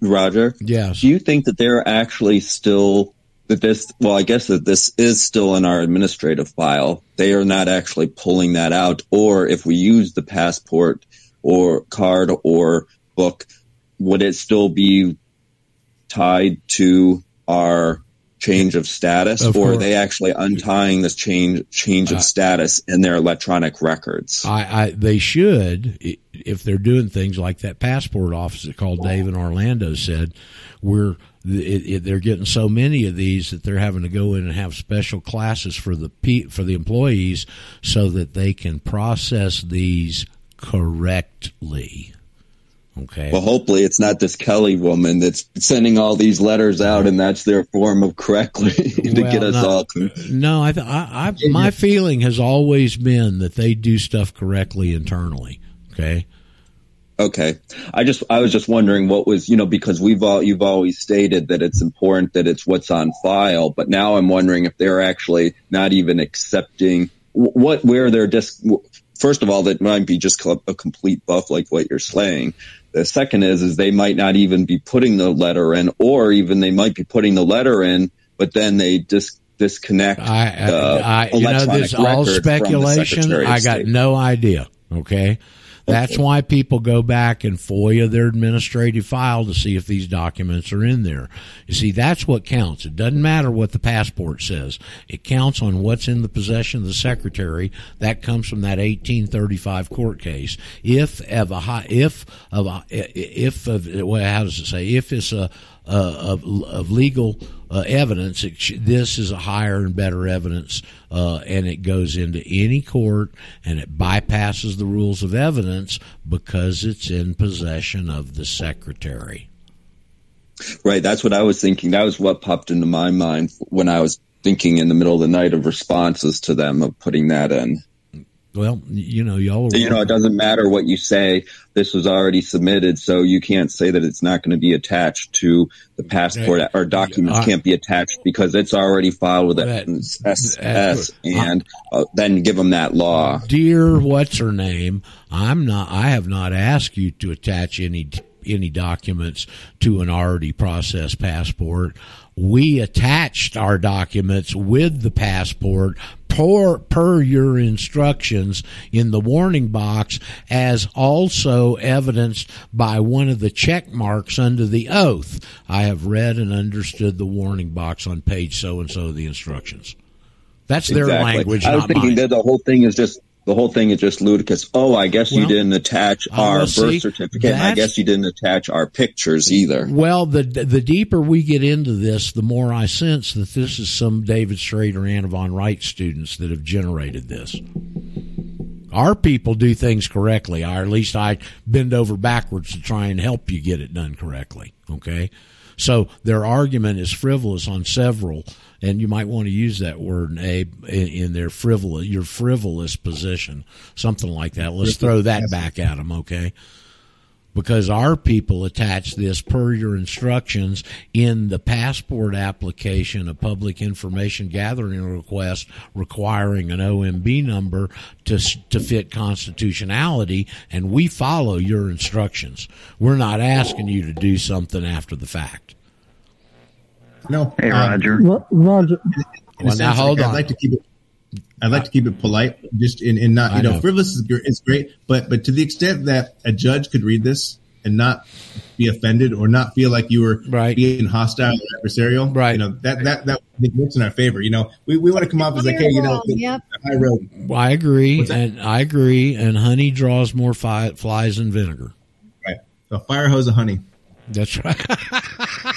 Roger? Yes. Do you think that they're actually still that this well, I guess that this is still in our administrative file. They are not actually pulling that out or if we use the passport or card or book, would it still be tied to our change of status Of or are they actually untying this change change of Uh, status in their electronic records? I, I they should if they're doing things like that passport office that called Dave in Orlando said we're it, it, they're getting so many of these that they're having to go in and have special classes for the for the employees so that they can process these correctly. Okay. Well, hopefully it's not this Kelly woman that's sending all these letters out, and that's their form of correctly (laughs) to Well, get us no, all. No, I, I, I my feeling has always been that they do stuff correctly internally. Okay. Okay, I just I was just wondering what was you know because we've all you've always stated that it's important that it's what's on file, but now I'm wondering if they're actually not even accepting what where they're just first of all that might be just a complete buff like what you're saying. The second is is they might not even be putting the letter in, or even they might be putting the letter in, but then they just disconnect I, the I, I you know, this all record from the speculation. I got State. no idea. Okay. That's why people go back and FOIA their administrative file to see if these documents are in there. You see, that's what counts. It doesn't matter what the passport says. It counts on what's in the possession of the secretary. That comes from that 1835 court case. If of a high, if of a, if of well, how does it say? If it's a of, of legal uh, evidence. This is a higher and better evidence, uh, and it goes into any court and it bypasses the rules of evidence because it's in possession of the secretary. Right. That's what I was thinking. That was what popped into my mind when I was thinking in the middle of the night of responses to them of putting that in. Well, you know, y'all are. You know, it doesn't matter what you say. This was already submitted, so you can't say that it's not going to be attached to the passport or documents I- can't be attached because it's already filed with That- SS and uh, then give them that law. Dear, what's her name? I'm not. I have not asked you to attach any any documents to an already processed passport. We attached our documents with the passport per, per your instructions in the warning box as also evidenced by one of the check marks under the oath. I have read and understood the warning box on page so and so of the instructions. That's their Exactly. language, I was not thinking mine. that the whole thing is just the whole thing is just ludicrous. Oh, I guess you didn't attach uh, our well, birth see, certificate. I guess you didn't attach our pictures either. Well, the the deeper we get into this, the more I sense that this is some David Schrader, Anna von Reitz students that have generated this. Our people do things correctly, or at least I bend over backwards to try and help you get it done correctly. Okay, so their argument is frivolous on several, and you might want to use that word, Abe, in, in their frivolous, your frivolous position, something like that. Let's throw that back at them. Okay because our people attach this per your instructions in the passport application, a public information gathering request requiring an OMB number to to fit constitutionality, and we follow your instructions. We're not asking you to do something after the fact. No. Hey, um, Roger. Ro- Roger, Well, now hold like, on. I'd like to keep it. I'd like to keep it polite, just in, in not you know, know. frivolous is is great, but but to the extent that a judge could read this and not be offended or not feel like you were Right. being hostile or adversarial, Right. You know that that that I works in our favor. You know, we, we want to come off as like, hey, you know, Firewall, yep. the high road. Well, I agree, and I agree. And honey draws more fi- flies than vinegar. Right. So fire hose of honey. That's right. (laughs)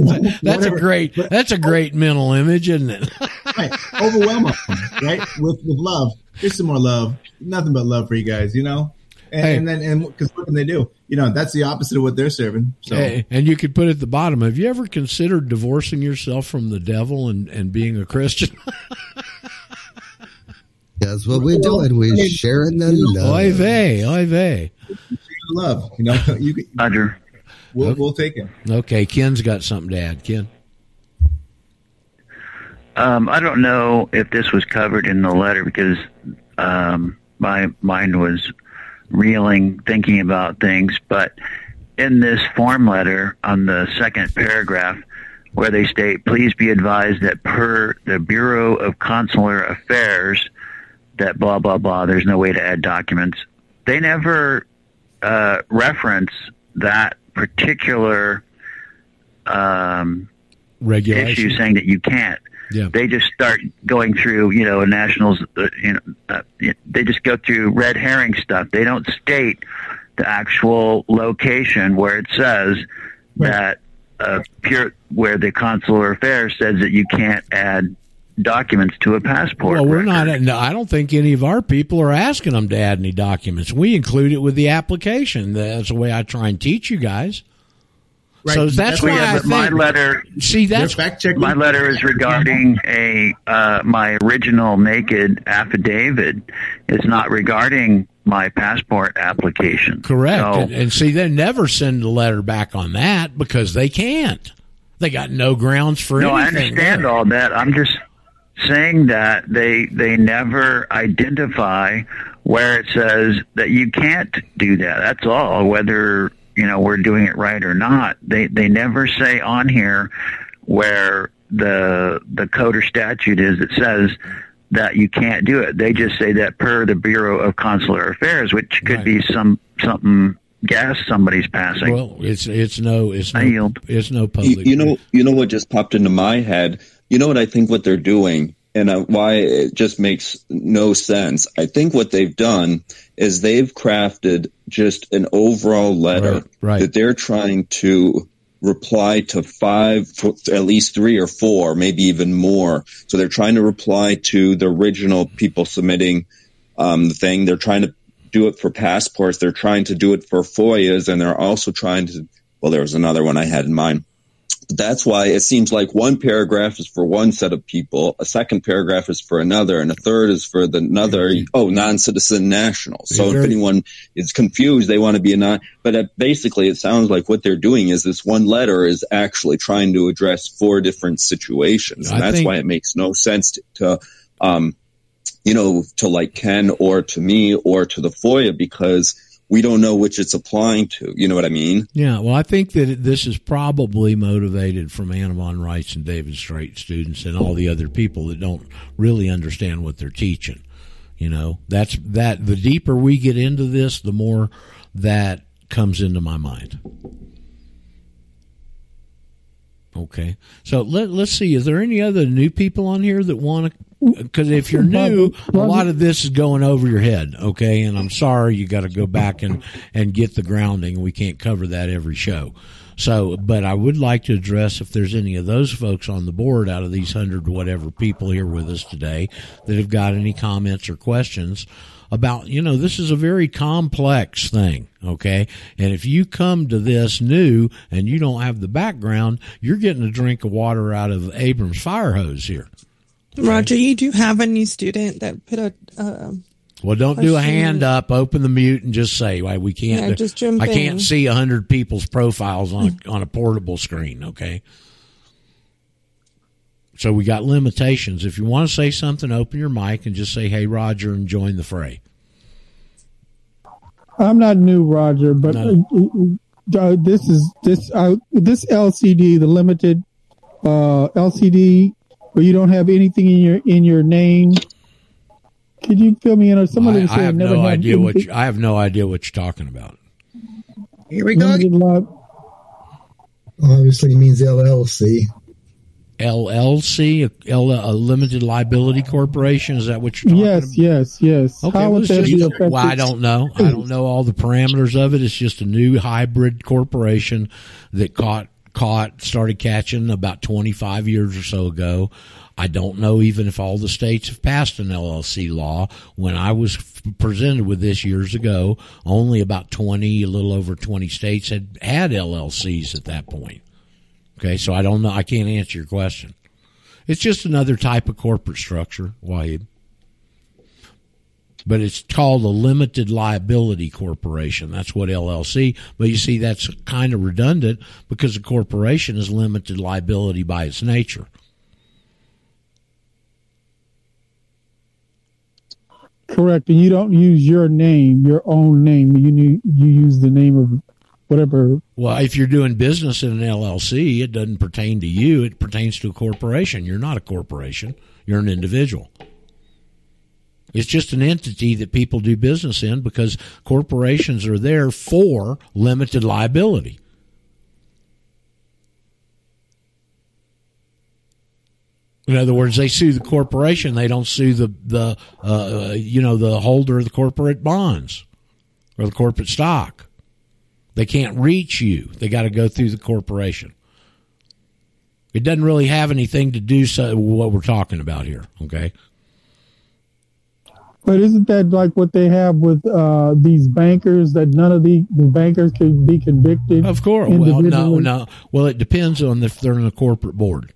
(laughs) That's a Whatever. great. That's a great mental image, isn't it? (laughs) right. Overwhelm them, right? With with love. Here's some more love. Nothing but love for you guys, you know. And, Hey. and then and because what can they do? You know, that's the opposite of what they're serving. So Hey, and you could put at the bottom, have you ever considered divorcing yourself from the devil and, and being a Christian? (laughs) That's what we're doing. We're sharing the Oy love. vey, oy vey. love, you know, you can- Roger. We'll we'll take it. Okay, Ken's got something to add. Ken? Um, I don't know if this was covered in the letter because um, my mind was reeling, thinking about things. But in this form letter, on the second paragraph, where they state, "Please be advised that per the Bureau of Consular Affairs, that blah blah blah. There's no way to add documents." They never uh, reference that particular um, Regulation. issue saying that you can't. Yeah. They just start going through, you know, nationals. Uh, you know, uh, they just go through red herring stuff. They don't state the actual location where it says that uh, pure where the consular affairs says that you can't add documents to a passport. Well, we're not. No, I don't think any of our people are asking them to add any documents. We include it with the application. That's the way I try and teach you guys. Right. So that's Well, why yeah, I but my letter. See, that's. My letter is regarding a uh, my original naked affidavit. It's not regarding my passport application. correct. So, and, and see, they never send a letter back on that because they can't. They got no grounds for no, I anything. understand all that. I'm just saying that they they never identify where it says that you can't do that. That's all. Whether you know we're doing it right or not, they they never say on here where the the code or statute is that says that you can't do it. They just say that per the Bureau of Consular Affairs, which could Right. be some something gas somebody's passing. Well, it's it's no it's no I yield. it's no You, public. you know, you know what just popped into my head. You know what I think what they're doing, and uh, why it just makes no sense. I think what they've done is they've crafted just an overall letter Right, right. that they're trying to reply to five, at least three or four, maybe even more. So they're trying to reply to the original people submitting um, the thing. They're trying to do it for passports. They're trying to do it for FOIAs, and they're also trying to. Well, there was another one I had in mind. That's why it seems like one paragraph is for one set of people, a second paragraph is for another, and a third is for the another. Oh, non-citizen nationals. So if anyone is confused, they want to be a non. But basically, it sounds like what they're doing is this one letter is actually trying to address four different situations, and I that's think- why it makes no sense to, to um, you know, to like Ken or to me or to the FOIA because we don't know which it's applying to. You know what I mean? Yeah, well, I think that this is probably motivated from Anna von Reitz's and David Straight students and all the other people that don't really understand what they're teaching. You know, that's that. The deeper we get into this, the more that comes into my mind. Okay, so let let's see. Is there any other new people on here that want to because if you're new, a lot of this is going over your head. Okay, and I'm sorry, you got to go back and and get the grounding. We can't cover that every show. So, but I would like to address if there's any of those folks on the board out of these hundred whatever people here with us today that have got any comments or questions about, you know, this is a very complex thing. Okay. And if you come to this new and you don't have the background, you're getting a drink of water out of Abrams fire hose here. Roger, you do have a new student that put a. Uh, Well, don't do a Question. hand up, open the mute, and just say, "Why we can't." Yeah, just jump I can't in. see a hundred people's profiles on a, (laughs) on a portable screen. Okay. So we got limitations. If you want to say something, open your mic and just say, "Hey, Roger," and join the fray. I'm not new, Roger, but No. uh, uh, this is this uh, this LCD, the limited uh, LCD, where you don't have anything in your in your name. Could you fill me in? Or somebody I, was I have never no had idea what you, I have no idea what you're talking about. Here we go. limited li- Obviously means LLC. LLC, a, L- a limited liability corporation. Is that what you're talking about? Yes, yes, yes. Okay, How well, would it's that just- be well, I don't know. I don't know all the parameters of it. It's just a new hybrid corporation that caught caught started catching about 25 years or so ago. I don't know even if all the states have passed an LLC law. When I was presented with this years ago, only about 20, a little over 20 states had had LLCs at that point. Okay, so I don't know. I can't answer your question. It's just another type of corporate structure, Wahid but it's called a limited liability corporation. That's what LLC. But you see, that's kind of redundant because a corporation is limited liability by its nature. Correct, and you don't use your name, your own name. You you use the name of whatever. Well, if you're doing business in an LLC, it doesn't pertain to you. It pertains to a corporation. You're not a corporation. You're an individual. It's just an entity that people do business in because corporations are there for limited liability. In other words, they sue the corporation. They don't sue the the uh, you know the holder of the corporate bonds or the corporate stock. They can't reach you. They got to go through the corporation. It doesn't really have anything to do so with what we're talking about here. Okay. But isn't that like what they have with uh, these bankers that none of the, the bankers can be convicted? Of course. Well, no, no. Well, it depends on if they're in a corporate board.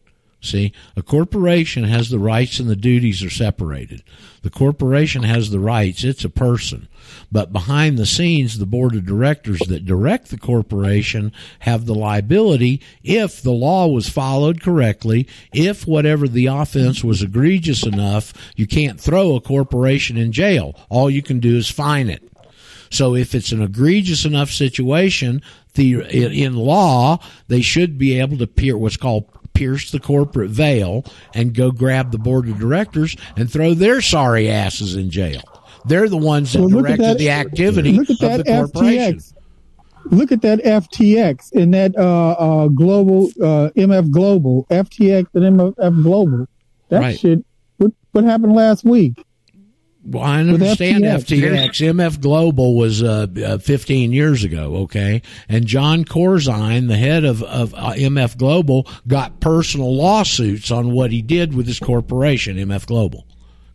See, a corporation has the rights and the duties are separated. The corporation has the rights, it's a person. But behind the scenes, the board of directors that direct the corporation have the liability if the law was followed correctly, if whatever the offense was egregious enough, you can't throw a corporation in jail. All you can do is fine it. So if it's an egregious enough situation, the in, law they should be able to peer what's called pierce the corporate veil and go grab the board of directors and throw their sorry asses in jail. They're the ones that Well, directed that- the activity look at of that the corporation. FTX. Look at that FTX and that uh, uh, global uh, MF Global, FTX and MF Global. That Right. shit. What what happened last week? Well, I understand FTX. FTX. MF Global was uh, uh, 15 years ago, okay? And John Corzine, the head of, of uh, MF Global, got personal lawsuits on what he did with his corporation, MF Global.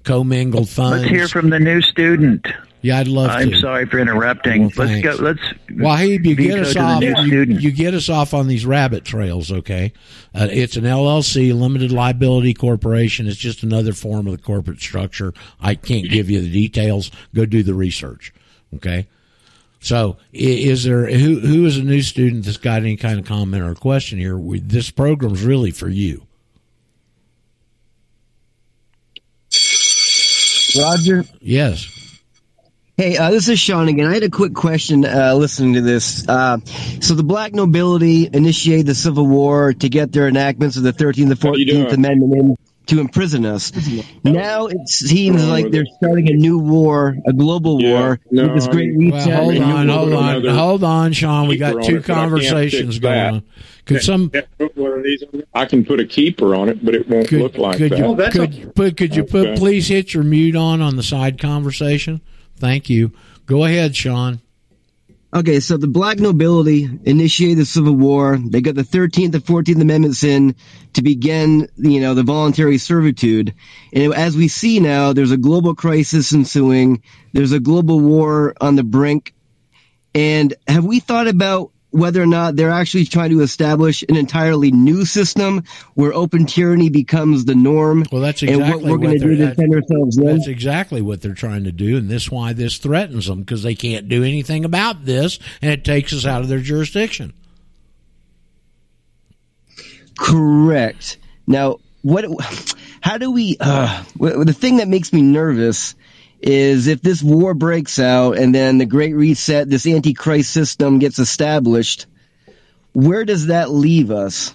Commingled funds. Let's hear from the new student. Yeah, I'd love to. I'm to. sorry for interrupting. Well, let's thanks. go. Let's. Wahib, you get us off. new You, you get us off on these rabbit trails, okay? Uh, it's an LLC, limited liability corporation. It's just another form of the corporate structure. I can't give you the details. Go do the research, okay? So, is there who who is a new student that's got any kind of comment or question here? We, this program's really for you. Roger. Yes. Hey, uh, this is Sean again. I had a quick question uh, listening to this. Uh, so the black nobility initiated the Civil War to get their enactments of the 13th and 14th Amendment in to imprison us. Now it seems like they're starting a new war, a global war no, with this great. Well, hold on, hold on, another hold on, Sean. We got two it, but I can't conversations going that. on. Could some I can put a keeper on it, but it won't look like could that. you could, put, could you put Okay. please hit your mute on on the side conversation? Thank you. Go ahead, Sean. Okay, so the black nobility initiated the Civil War. They got the 13th and 14th Amendments in to begin, you know, the voluntary servitude. And as we see now, there's a global crisis ensuing. There's a global war on the brink. And have we thought about whether or not they're actually trying to establish an entirely new system where open tyranny becomes the norm? Well, that's exactly what we're going to they're- do to defend ourselves then? That's exactly what they're trying to do, and this is why this threatens them because they can't do anything about this, and it takes us out of their jurisdiction. Correct. Now, what? How do we? Uh, the thing that makes me nervous is if this war breaks out and then the Great Reset, this Antichrist system gets established. Where does that leave us?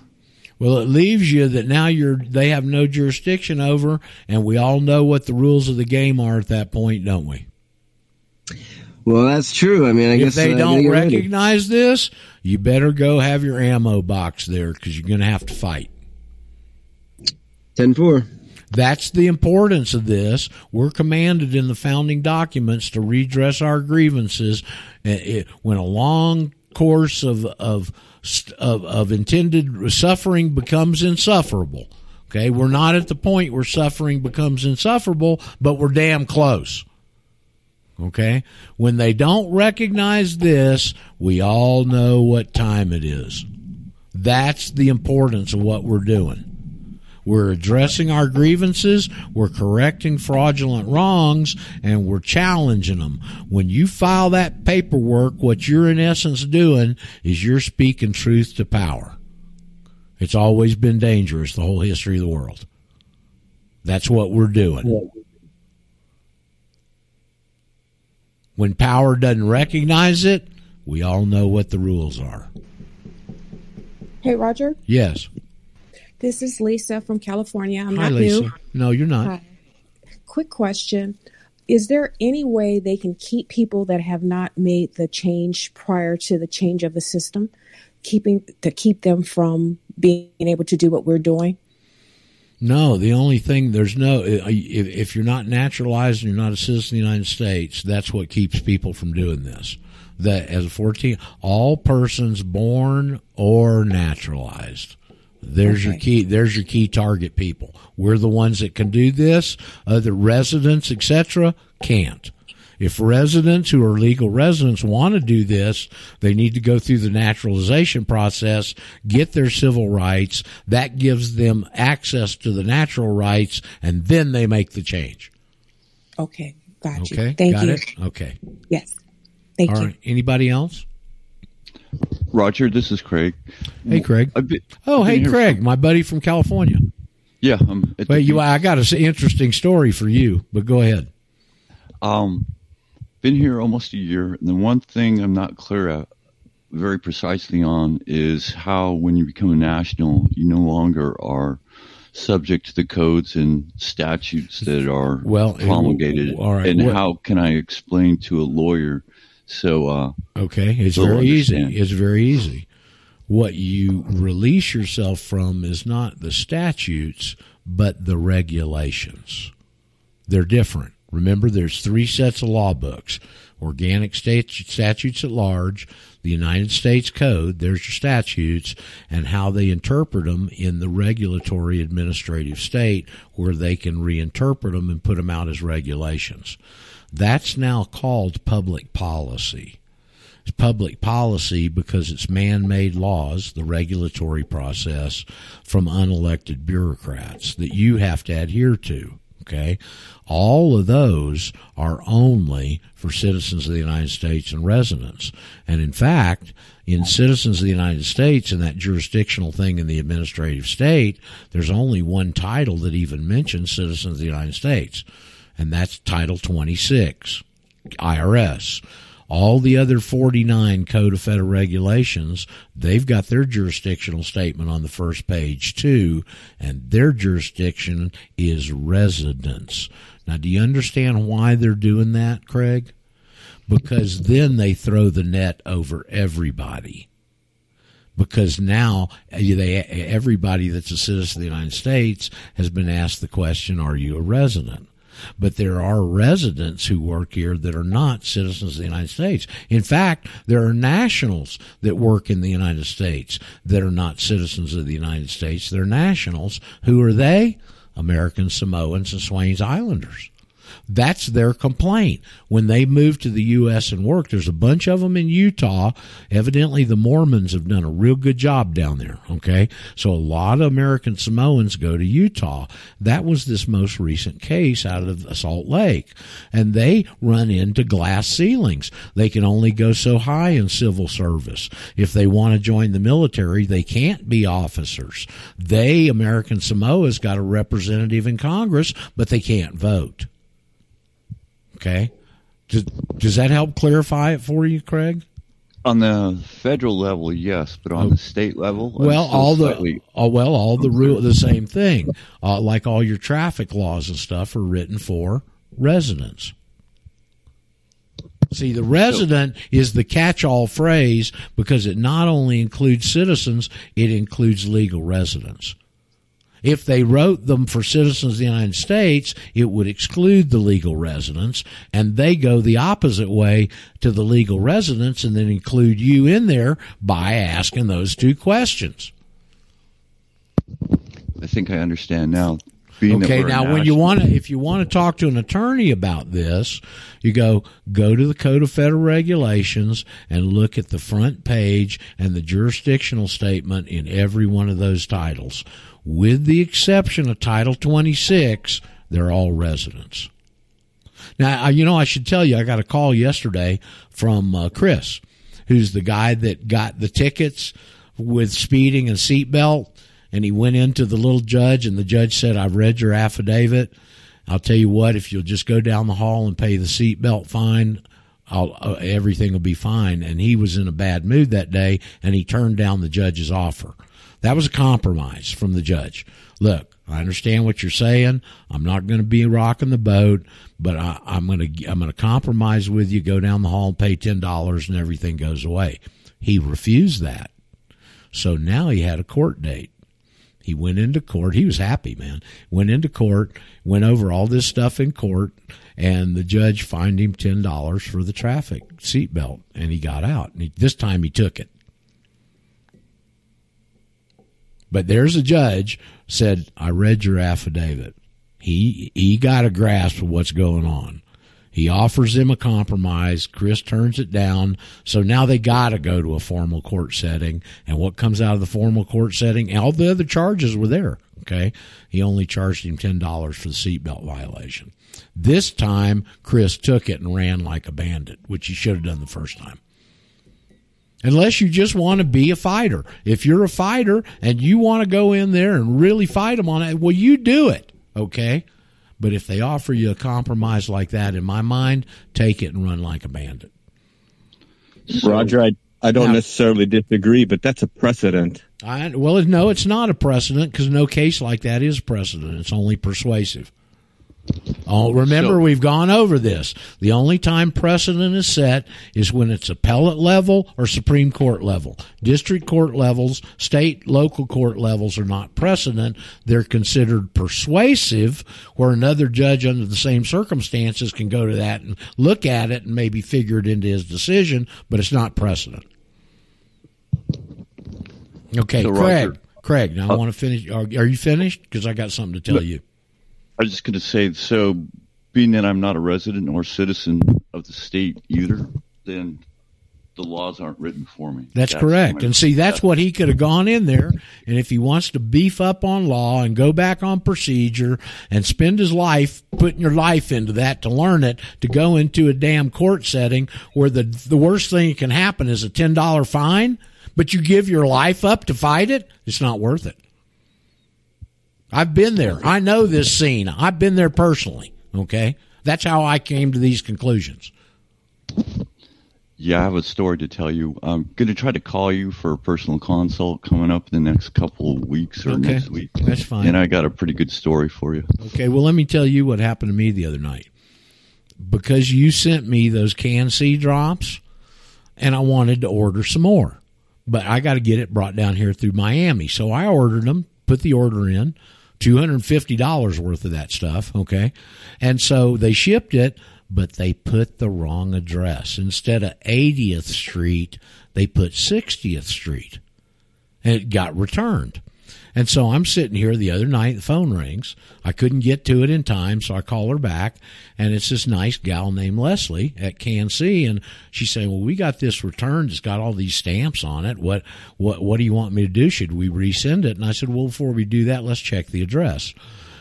Well, it leaves you that now you're they have no jurisdiction over, and we all know what the rules of the game are at that point, don't we? Well, that's true. I mean, I if guess they uh, don't get ready. recognize this, you better go have your ammo box there because you're going to have to fight. 10-4. That's the importance of this. We're commanded in the founding documents to redress our grievances Uh, it- when a long course of of of, of intended suffering becomes insufferable. Okay, we're not at the point where suffering becomes insufferable, but we're damn close. Okay? When they don't recognize this, we all know what time it is. That's the importance of what we're doing. We're addressing our grievances, we're correcting fraudulent wrongs, and we're challenging them. When you file that paperwork, what you're in essence doing is you're speaking truth to power. It's always been dangerous, the whole history of the world. That's what we're doing. When power doesn't recognize it, we all know what the rules are. Hey, Roger. Yes. This is Lisa from California. I'm Hi, not Lisa. new. No, you're not. Hi. Quick question. Is there any way they can keep people that have not made the change prior to the change of the system, keeping to keep them from being able to do what we're doing? No, the only thing there's no if, if you're not naturalized and you're not a citizen of the United States, that's what keeps people from doing this. That as a 14, all persons born or naturalized. There's your key. There's your key target people. We're the ones that can do this. Other residents, etc., can't. If residents who are legal residents want to do this, they need to go through the naturalization process, get their civil rights. That gives them access to the natural rights, and then they make the change. Okay, got you. Okay, Thank got you. it. Okay, Yes, thank all you. right. Anybody else? Roger, this is Craig. Hey, Craig. Been- Oh, hey, Craig, my buddy from California. Yeah, I'm at the you. I got an interesting story for you, but go ahead. Um, been here almost a year, and the one thing I'm not clear at, very precisely on is how, when you become a national, you no longer are subject to the codes and statutes that are Well, it- promulgated, all right, and what- how can I explain to a lawyer? So, uh, Okay, it's very easy. It's very easy. What you release yourself from is not the statutes, but the regulations. They're different. Remember, there's three sets of law books: organic state statutes at large, the United States Code. There's your statutes, and how they interpret them in the regulatory administrative state, where they can reinterpret them and put them out as regulations. That's now called public policy. It's public policy because it's man made laws, the regulatory process from unelected bureaucrats that you have to adhere to. Okay. All of those are only for citizens of the United States and residents. And in fact, in citizens of the United States and that jurisdictional thing in the administrative state, there's only one title that even mentions citizens of the United States, and that's Title 26, IRS. All the other 49 Code of Federal Regulations, they've got their jurisdictional statement on the first page too, and their jurisdiction is residence. Now, do you understand why they're doing that, Craig? Because then they throw the net over everybody because now uh, they everybody that's a citizen of the United States has been asked the question, "Are you a resident?" But there are residents who work here that are not citizens of the United States. In fact, there are nationals that work in the United States that are not citizens of the United States. They're nationals. Who are they? American Samoans and Swains Islanders. That's their complaint. When they move to the U.S. and work, there's a bunch of them in Utah. Evidently, the Mormons have done a real good job down there. Okay. So a lot of American Samoans go to Utah. That was this most recent case out of Salt Lake. And they run into glass ceilings. They can only go so high in civil service. If they want to join the military, they can't be officers. They, American Samoa's got a representative in Congress, but they can't vote. Okay. Does, does that help clarify it for you, Craig? On the federal level, yes, but on the state level, Well, all the oh, well, all the rule the same thing. Uh, like all your traffic laws and stuff are written for residents. See, the resident is the catch-all phrase because it not only includes citizens, it includes legal residents. If they wrote them for citizens of the United States, it would exclude the legal residents, and they go the opposite way to the legal residents and then include you in there by asking those two questions. I think I understand now. Being Okay, now when you want to, if you want to talk to an attorney about this, you go go to the Code of Federal Regulations and look at the front page and the jurisdictional statement in every one of those titles, with the exception of Title 26. They're all residents. Now, you know, I should tell you, I got a call yesterday from uh, Chris, who's the guy that got the tickets with speeding and seatbelt. And he went into the little judge, and the judge said, I've read your affidavit. I'll tell you what, if you'll just go down the hall and pay the seatbelt fine, uh, everything will be fine. And he was in a bad mood that day, and he turned down the judge's offer. That was a compromise from the judge. Look, I understand what you're saying. I'm not going to be rocking the boat, but I, I'm going to I'm going to compromise with you. Go down the hall and pay ten dollars, and everything goes away. He refused that, so now he had a court date. He went into court. He was happy, man. Went into court, went over all this stuff in court, and the judge fined him ten dollars for the traffic seatbelt, and he got out. And he, this time he took it. But there's a judge said, "I read your affidavit." He he got a grasp of what's going on. He offers him a compromise. Chris turns it down. So now they got to go to a formal court setting. And what comes out of the formal court setting? All the other charges were there. Okay. He only charged him $10 for the seatbelt violation. This time, Chris took it and ran like a bandit, which he should have done the first time. Unless you just want to be a fighter. If you're a fighter and you want to go in there and really fight them on it, well, you do it. Okay. But if they offer you a compromise like that, in my mind, take it and run like a bandit. Roger, I, I don't Now- necessarily disagree, but that's a precedent. I, well, no, it's not a precedent because no case like that is precedent. It's only persuasive. Oh, remember, So- we've gone over this. The only time precedent is set is when it's appellate level or Supreme Court level. District court levels, state, local court levels are not precedent. They're considered persuasive, where another judge under the same circumstances can go to that and look at it and maybe figure it into his decision, but it's not precedent. Okay, So, Craig. Roger- Craig, now I Uh, want to finish. Are, are you finished? Because I got something to tell No. you. I was just going to say, so being that I'm not a resident or citizen of the state either, then the laws aren't written for me. That's, correct. and see, that's what he could have gone in there. And if he wants to beef up on law and go back on procedure and spend his life putting your life into that to learn it, to go into a damn court setting where the the worst thing that can happen is a ten dollar fine, but you give your life up to fight it, it's not worth it. I've been there. I know this scene. I've been there personally. Okay. That's how I came to these conclusions. Yeah, I have a story to tell you. I'm going to try to call you for a personal consult coming up in the next couple of weeks or Okay, next week. that's fine. And I got a pretty good story for you. Okay, well, let me tell you what happened to me the other night. Because you sent me those Can-C drops, and I wanted to order some more, but I got to get it brought down here through Miami. So I ordered them, put the order in, two hundred and fifty dollars worth of that stuff. Okay, and so they shipped it, but they put the wrong address. Instead of 80th Street, they put 60th Street, and it got returned. And so I'm sitting here the other night, the phone rings. I couldn't get to it in time, so I call her back, and it's this nice gal named Leslie at Can-C, and she's saying, "Well, we got this returned. It's got all these stamps on it. What, what, what do you want me to do? Should we resend it?" And I said, "Well, before we do that, let's check the address."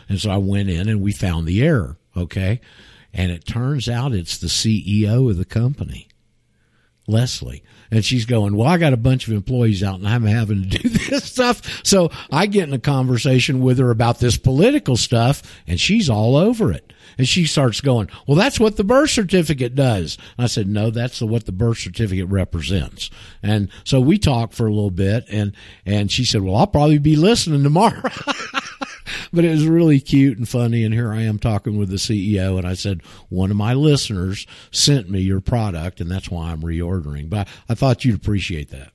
And so I went in and we found the error. Okay, and it turns out it's the CEO of the company. Leslie. And she's going, Well, I got a bunch of employees out and I'm having to (laughs) do this stuff. So I get in a conversation with her about this political stuff and she's all over it. And she starts going, Well, that's what the birth certificate does. And I said, No, that's what the birth certificate represents. And so we talked for a little bit and, and she said, Well, I'll probably be listening tomorrow. (laughs) but it was really cute and funny. And here I am talking with the CEO, and I said, one of my listeners sent me your product, and that's why I'm reordering. But I, thought you'd appreciate that.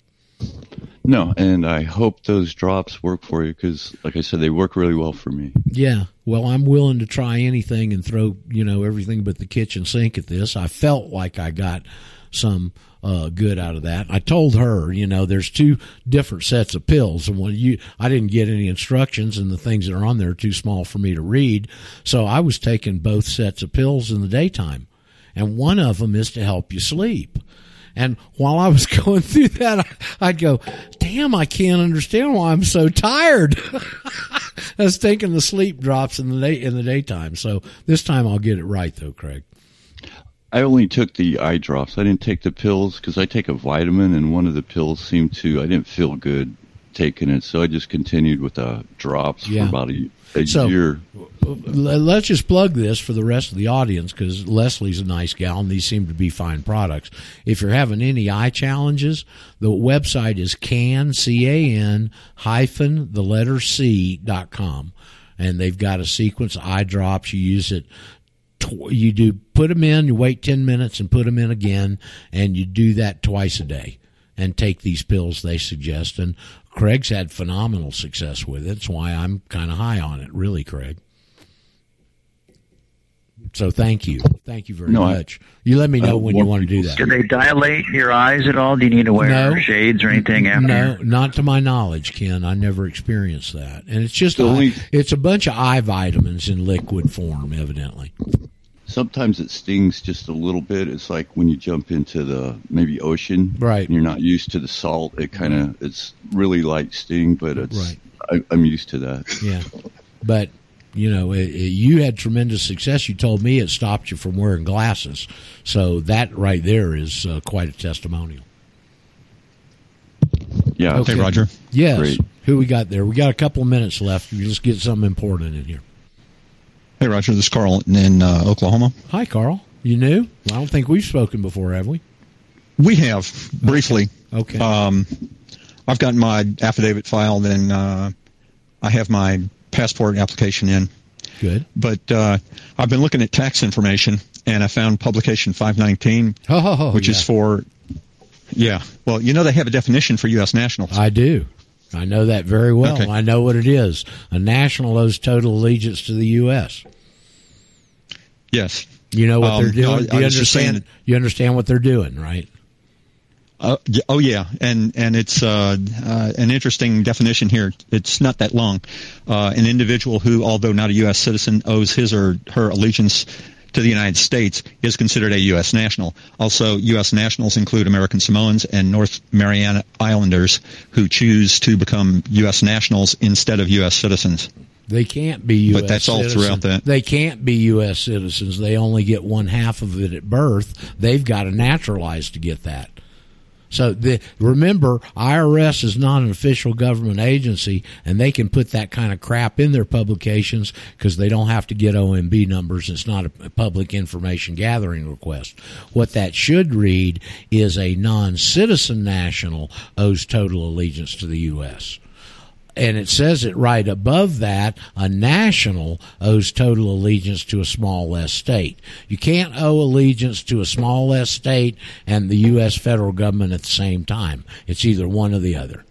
No, and I hope those drops work for you because, like I said, they work really well for me. Yeah, well, I'm willing to try anything and throw you know everything but the kitchen sink at this. I felt like I got some uh, good out of that. I told her, you know, there's two different sets of pills, and when you, I didn't get any instructions, and the things that are on there are too small for me to read. So I was taking both sets of pills in the daytime, and one of them is to help you sleep. And while I was (laughs) going through that, I'd go, damn, I can't understand why I'm so tired. (laughs) I was taking the sleep drops in the day, in the daytime. So this time I'll get it right though, Craig. I only took the eye drops. I didn't take the pills because I take a vitamin, and one of the pills seemed to. I didn't feel good taking it, so I just continued with the drops Yeah. for about a, a So- year. Let's just plug this for the rest of the audience because Leslie's a nice gal and these seem to be fine products. If you're having any eye challenges, the website is can, C-A-N hyphen the letter C dot com. And they've got a sequence of eye drops. You use it tw- you do put them in, you wait 10 minutes and put them in again, and you do that twice a day and take these pills they suggest. And Craig's had phenomenal success with it. That's why I'm kind of high on it, really, Craig. So thank you. Thank you very No, I- much. you let me know Uh, when you want to do that. Do they dilate your eyes at all? Do you need to wear No. shades or anything after? No, not to my knowledge, Ken. I never experienced that. And it's just eye, it's a bunch of eye vitamins in liquid form, evidently. Sometimes it stings just a little bit. It's like when you jump into the maybe ocean, Right. And you're not used to the salt. It kind of it's really light sting, but it's Right. I, I'm used to that. Yeah, but you know, it, it- you had tremendous success. You told me it stopped you from wearing glasses, so that right there is uh, quite a testimonial. Yeah. Okay. Hey, Roger. Yes. Great. Who we got there? We got a couple of minutes left. We just get something important in here. Hey, Roger. This is Carl in uh, Oklahoma. Hi, Carl. You new? I don't think we've spoken before, have we? We have briefly. Okay. Um, I've got my affidavit filed and uh, I have my passport application in. Good. But uh, I've been looking at tax information and I found publication 519, Oh, which is for. Yeah. Well, you know they have a definition for U.S. nationals. I do. I know that very well. Okay. I know what it is. A national owes total allegiance to the U.S. Yes. You know what Um, they're doing. no, you understand? You understand what they're doing, right? Uh, oh yeah, and and it's uh, uh, an interesting definition here. It's not that long. Uh, an individual who, although not a U.S. citizen, owes his or her allegiance to the United States is considered a U.S. national. Also, U.S. nationals include American Samoans and North Mariana Islanders who choose to become U.S. nationals instead of U.S. citizens. They can't be U.S. But that's all throughout that. They can't be U.S. citizens. They only get one half of it at birth. They've got to naturalize to get that. So the, remember, IRS is not an official government agency, and they can put that kind of crap in their publications because they don't have to get OMB numbers. It's not a public information gathering request. What that should read is a non-citizen national owes total allegiance to the U.S and it says it right above that a national owes total allegiance to a small s state. You can't owe allegiance to a small s state and the u.s federal government at the same time. It's either one or the other.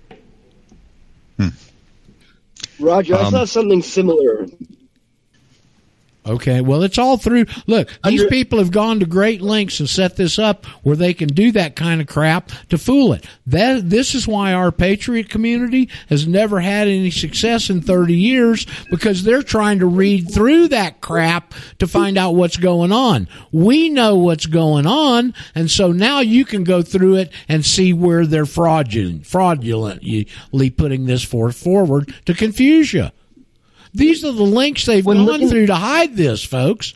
Roger, I Um, saw something similar. Okay, well, it's all through. Look, these people have gone to great lengths and set this up where they can do that kind of crap to fool it. That this is why our patriot community has never had any success in 30 years because they're trying to read through that crap to find out what's going on. We know what's going on, and so now you can go through it and see where they're fraudulent, fraudulently putting this forth forward to confuse you. These are the links they've gone through to hide this, folks.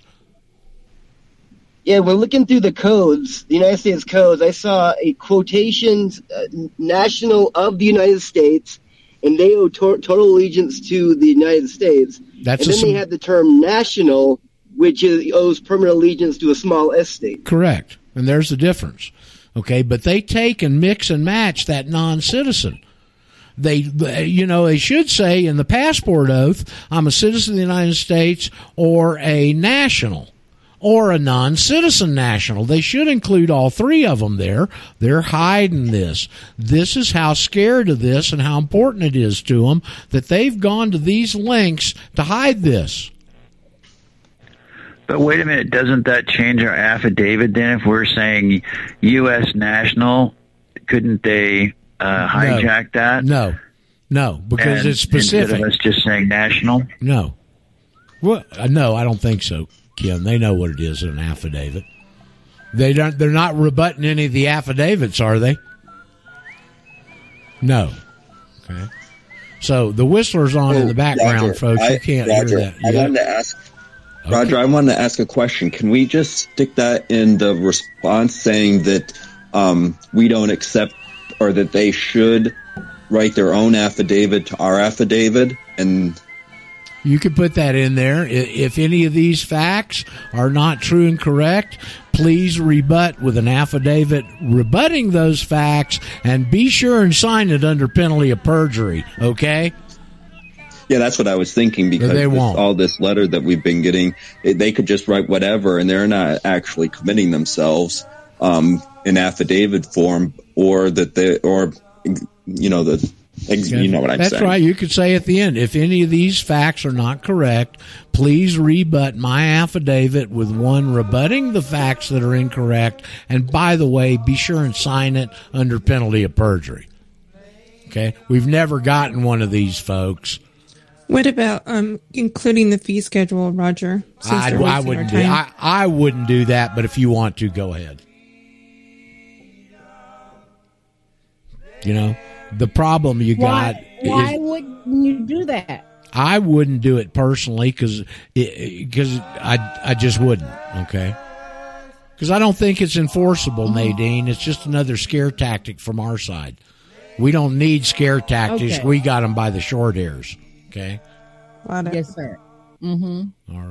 Yeah, when looking through the codes, the United States codes, I saw a quotations uh, national of the United States, and they owe to- total allegiance to the United States. That's and then they had the term national, which is, owes permanent allegiance to a small S state. Correct. And there's the difference. Okay, but they take and mix and match that non-citizen. They, you know, they should say in the passport oath, I'm a citizen of the United States or a national or a non-citizen national. They should include all three of them there. They're hiding this. This is how scared of this and how important it is to them that they've gone to these lengths to hide this. But wait a minute, doesn't that change our affidavit then? If we're saying U.S. national, couldn't they uh, hijack that? No, no, because And it's specific. Instead of us just saying national. No. Well, uh, no, I don't think so, Kim. They know what it is in an affidavit. They don't. They're not rebutting any of the affidavits, are they? No. Okay. So the whistler's on in the background, Roger, folks. I- you can't Roger, hear that. I Yeah. wanted to ask. Roger, I wanted to ask a question. Can we just stick that in the response saying that um, we don't accept or that they should write their own affidavit to our affidavit? And You could put that in there. If any of these facts are not true and correct, please rebut with an affidavit rebutting those facts and be sure and sign it under penalty of perjury, okay? yeah, that's what I was thinking because they won't. all this letter that we've been getting, they could just write whatever and they're not actually committing themselves um, in affidavit form or that they, or, you know, the, things, you know what I'm That's saying. right. You could say at the end, if any of these facts are not correct, please rebut my affidavit with one rebutting the facts that are incorrect. And by the way, be sure and sign it under penalty of perjury. Okay. We've never gotten one of these folks. What about um including the fee schedule, Roger? I, I wouldn't do. I, I wouldn't do that. But if you want to, go ahead. You know, the problem you got Why, why is wouldn't you do that? I wouldn't do it personally because because I I just wouldn't. Okay. Because I don't think it's enforceable, Nadine. It's just another scare tactic from our side. We don't need scare tactics. Okay. We got them by the short hairs. Okay. Yes, sir. Mm-hmm. All right.